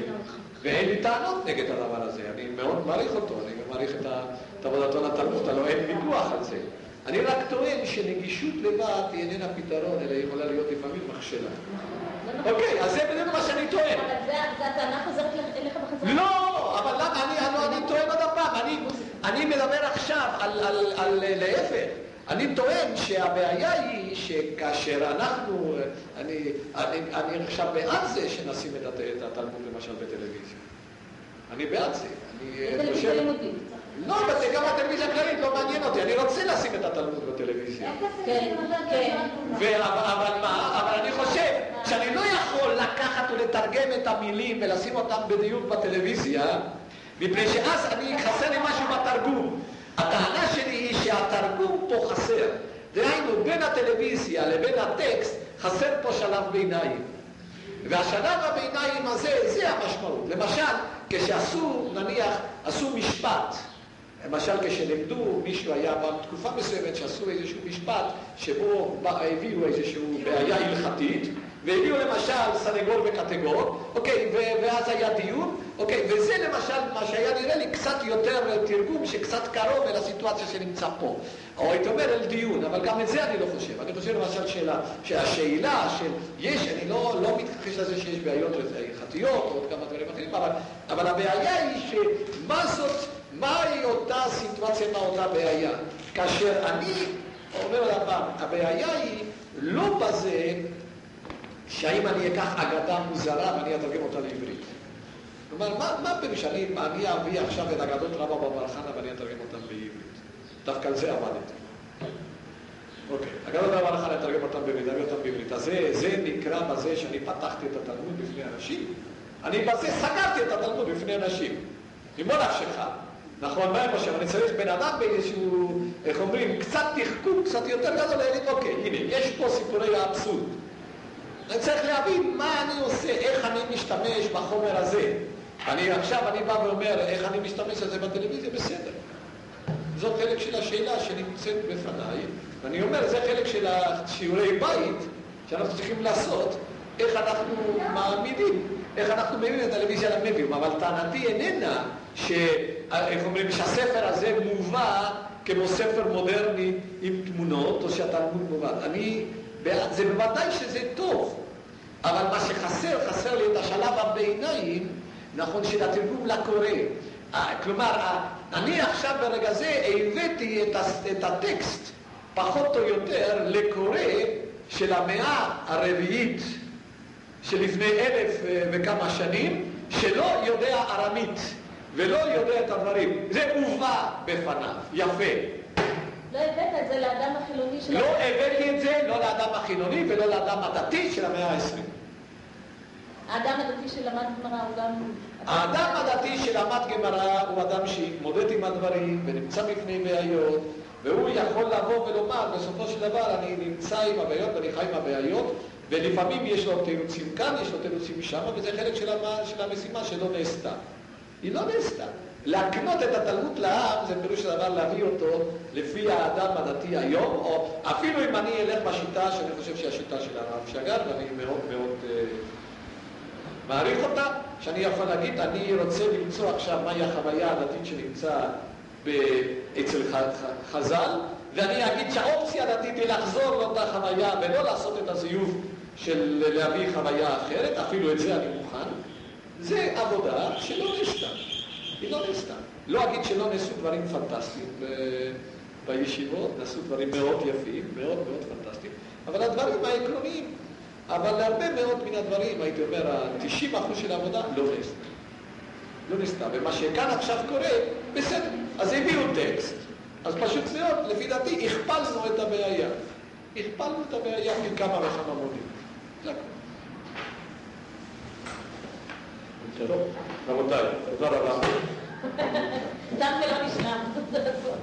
ואין לי טענות נגד הדבר הזה, אני מאוד מעריך אותו, אני מעריך את עבודתו לתלמוד, הלוא אין ויכוח על זה. אני רק טוען שנגישות לבד היא איננה פתרון, אלא יכולה להיות לפעמים מכשלה. אוקיי, אז זה בדיוק מה שאני טוען. אבל זה הטענה חוזרת אליך בחזרה. לא, אבל למה, אני, טוען עוד פעם, אני, מדבר עכשיו על, על להפך. אני טוען שהבעיה היא שכאשר אנחנו, אני, אני, אני עכשיו בעד זה שנשים את, הת- את התלמוד למשל בטלוויזיה. אני בעד זה. אני טלוויזיה חושב... לימודית. לא, אבל גם הטלוויזיה הכללית לא מעניין אותי, אני רוצה לשים את התלמוד בטלוויזיה. כן, כן. אבל מה, אבל אני חושב שאני לא יכול לקחת ולתרגם את המילים ולשים אותם בדיוק בטלוויזיה, מפני שאז אני, חסר לי משהו בתרגום. הטענה שלי היא שהתרגום פה חסר. דהיינו, בין הטלוויזיה לבין הטקסט חסר פה שלב ביניים. והשלב הביניים הזה, זה המשמעות. למשל, כשעשו, נניח, עשו משפט, למשל כשלימדו, מישהו היה בתקופה מסוימת שעשו איזשהו משפט שבו הביאו איזושהי בעיה הלכתית והביאו למשל סנגור וקטגור, אוקיי, ואז היה דיון, אוקיי, וזה למשל מה שהיה נראה לי קצת יותר תרגום שקצת קרוב אל הסיטואציה שנמצא פה. או הייתי אומר אל דיון, אבל גם את זה אני לא חושב. אני חושב למשל שאלה, שהשאלה של יש, אני לא, לא מתכחש לזה שיש בעיות הלכתיות או עוד כמה דברים אחרים, אבל, אבל הבעיה היא שמה זאת, מהי אותה סיטואציה, מה אותה בעיה. כאשר אני אומר פעם, הבעיה היא לא בזה שהאם אני אקח אגדה מוזרה ואני אתרגם אותה לעברית. כלומר, מה, מה פירוש? אני, אני אביא עכשיו את אגדות רבא בבר חנה ואני אתרגם אותן בעברית. דווקא על זה עבדתי. אוקיי, אגדות רבא בר חנה אתרגם אותן בעברית, אביא אותן בעברית. אז זה, זה נקרא בזה שאני פתחתי את התלמוד בפני אנשים. אני בזה סגרתי את התלמוד בפני אנשים. ממו נפשך. נכון, מה חושב? אני צריך בן אדם באיזשהו, איך אומרים, קצת תחכום, קצת יותר גדול, להגיד, אוקיי, הנה, יש פה סיפורי האבסורד. אני צריך להבין מה אני עושה, איך אני משתמש בחומר הזה. אני עכשיו, אני בא ואומר איך אני משתמש בזה בטלוויזיה, בסדר. זאת חלק של השאלה שנמצאת בפניי, ואני אומר, זה חלק של השיעורי בית שאנחנו צריכים לעשות, איך אנחנו מעמידים, איך אנחנו מביאים את הטלוויזיה למדיום. אבל טענתי איננה, ש... איך אומרים, שהספר הזה מובא כמו ספר מודרני עם תמונות, או שהתלמוד מובא. אני... זה בוודאי שזה טוב, אבל מה שחסר, חסר לי את השלב הביניים, נכון, של התרגום לקורא. כלומר, אני עכשיו ברגע זה הבאתי את הטקסט, פחות או יותר, לקורא של המאה הרביעית שלפני אלף וכמה שנים, שלא יודע ארמית ולא יודע את הדברים. זה הובא בפניו, יפה. לא הבאת את זה לאדם החילוני של... לא הבאתי את זה לא לאדם החילוני ולא לאדם הדתי של המאה העשרים. האדם הדתי שלמד גמרא הוא גם... האדם הדתי שלמד גמרא הוא אדם שהתמודד עם הדברים ונמצא בפני בעיות והוא יכול לבוא ולומר בסופו של דבר אני נמצא עם הבעיות ואני חי עם הבעיות ולפעמים יש לו תירוצים כאן, יש לו תירוצים משם וזה חלק של המשימה שלא נעשתה. היא לא נעשתה. להקנות את התלמוד לעם זה פירוש הדבר להביא אותו לפי האדם הדתי היום, או אפילו אם אני אלך בשיטה שאני חושב שהיא השיטה של הרב שגר, ואני מאוד מאוד uh, מעריך אותה, שאני יכול להגיד, אני רוצה למצוא עכשיו מהי החוויה הדתית שנמצא אצל חז"ל, ואני אגיד שהאופציה הדתית היא לחזור לאותה חוויה ולא לעשות את הזיוף של להביא חוויה אחרת, אפילו את זה אני מוכן. זה עבודה שלא נעשתה. היא לא נעשתה. לא אגיד שלא נעשו דברים פנטסטיים בישיבות, נעשו דברים מאוד יפים, מאוד מאוד פנטסטיים, אבל הדברים העקרוניים, אבל הרבה מאוד מן הדברים, הייתי אומר, ה-90% של העבודה לא נעשתה. לא נעשתה. ומה שכאן עכשיו קורה, בסדר. אז הביאו טקסט, אז פשוט מאוד, לפי דעתי, הכפלנו את הבעיה. הכפלנו את הבעיה מכמה וכמה מונים. זה הכול. טוב, רבותיי, תודה רבה. תם ולא נשלם.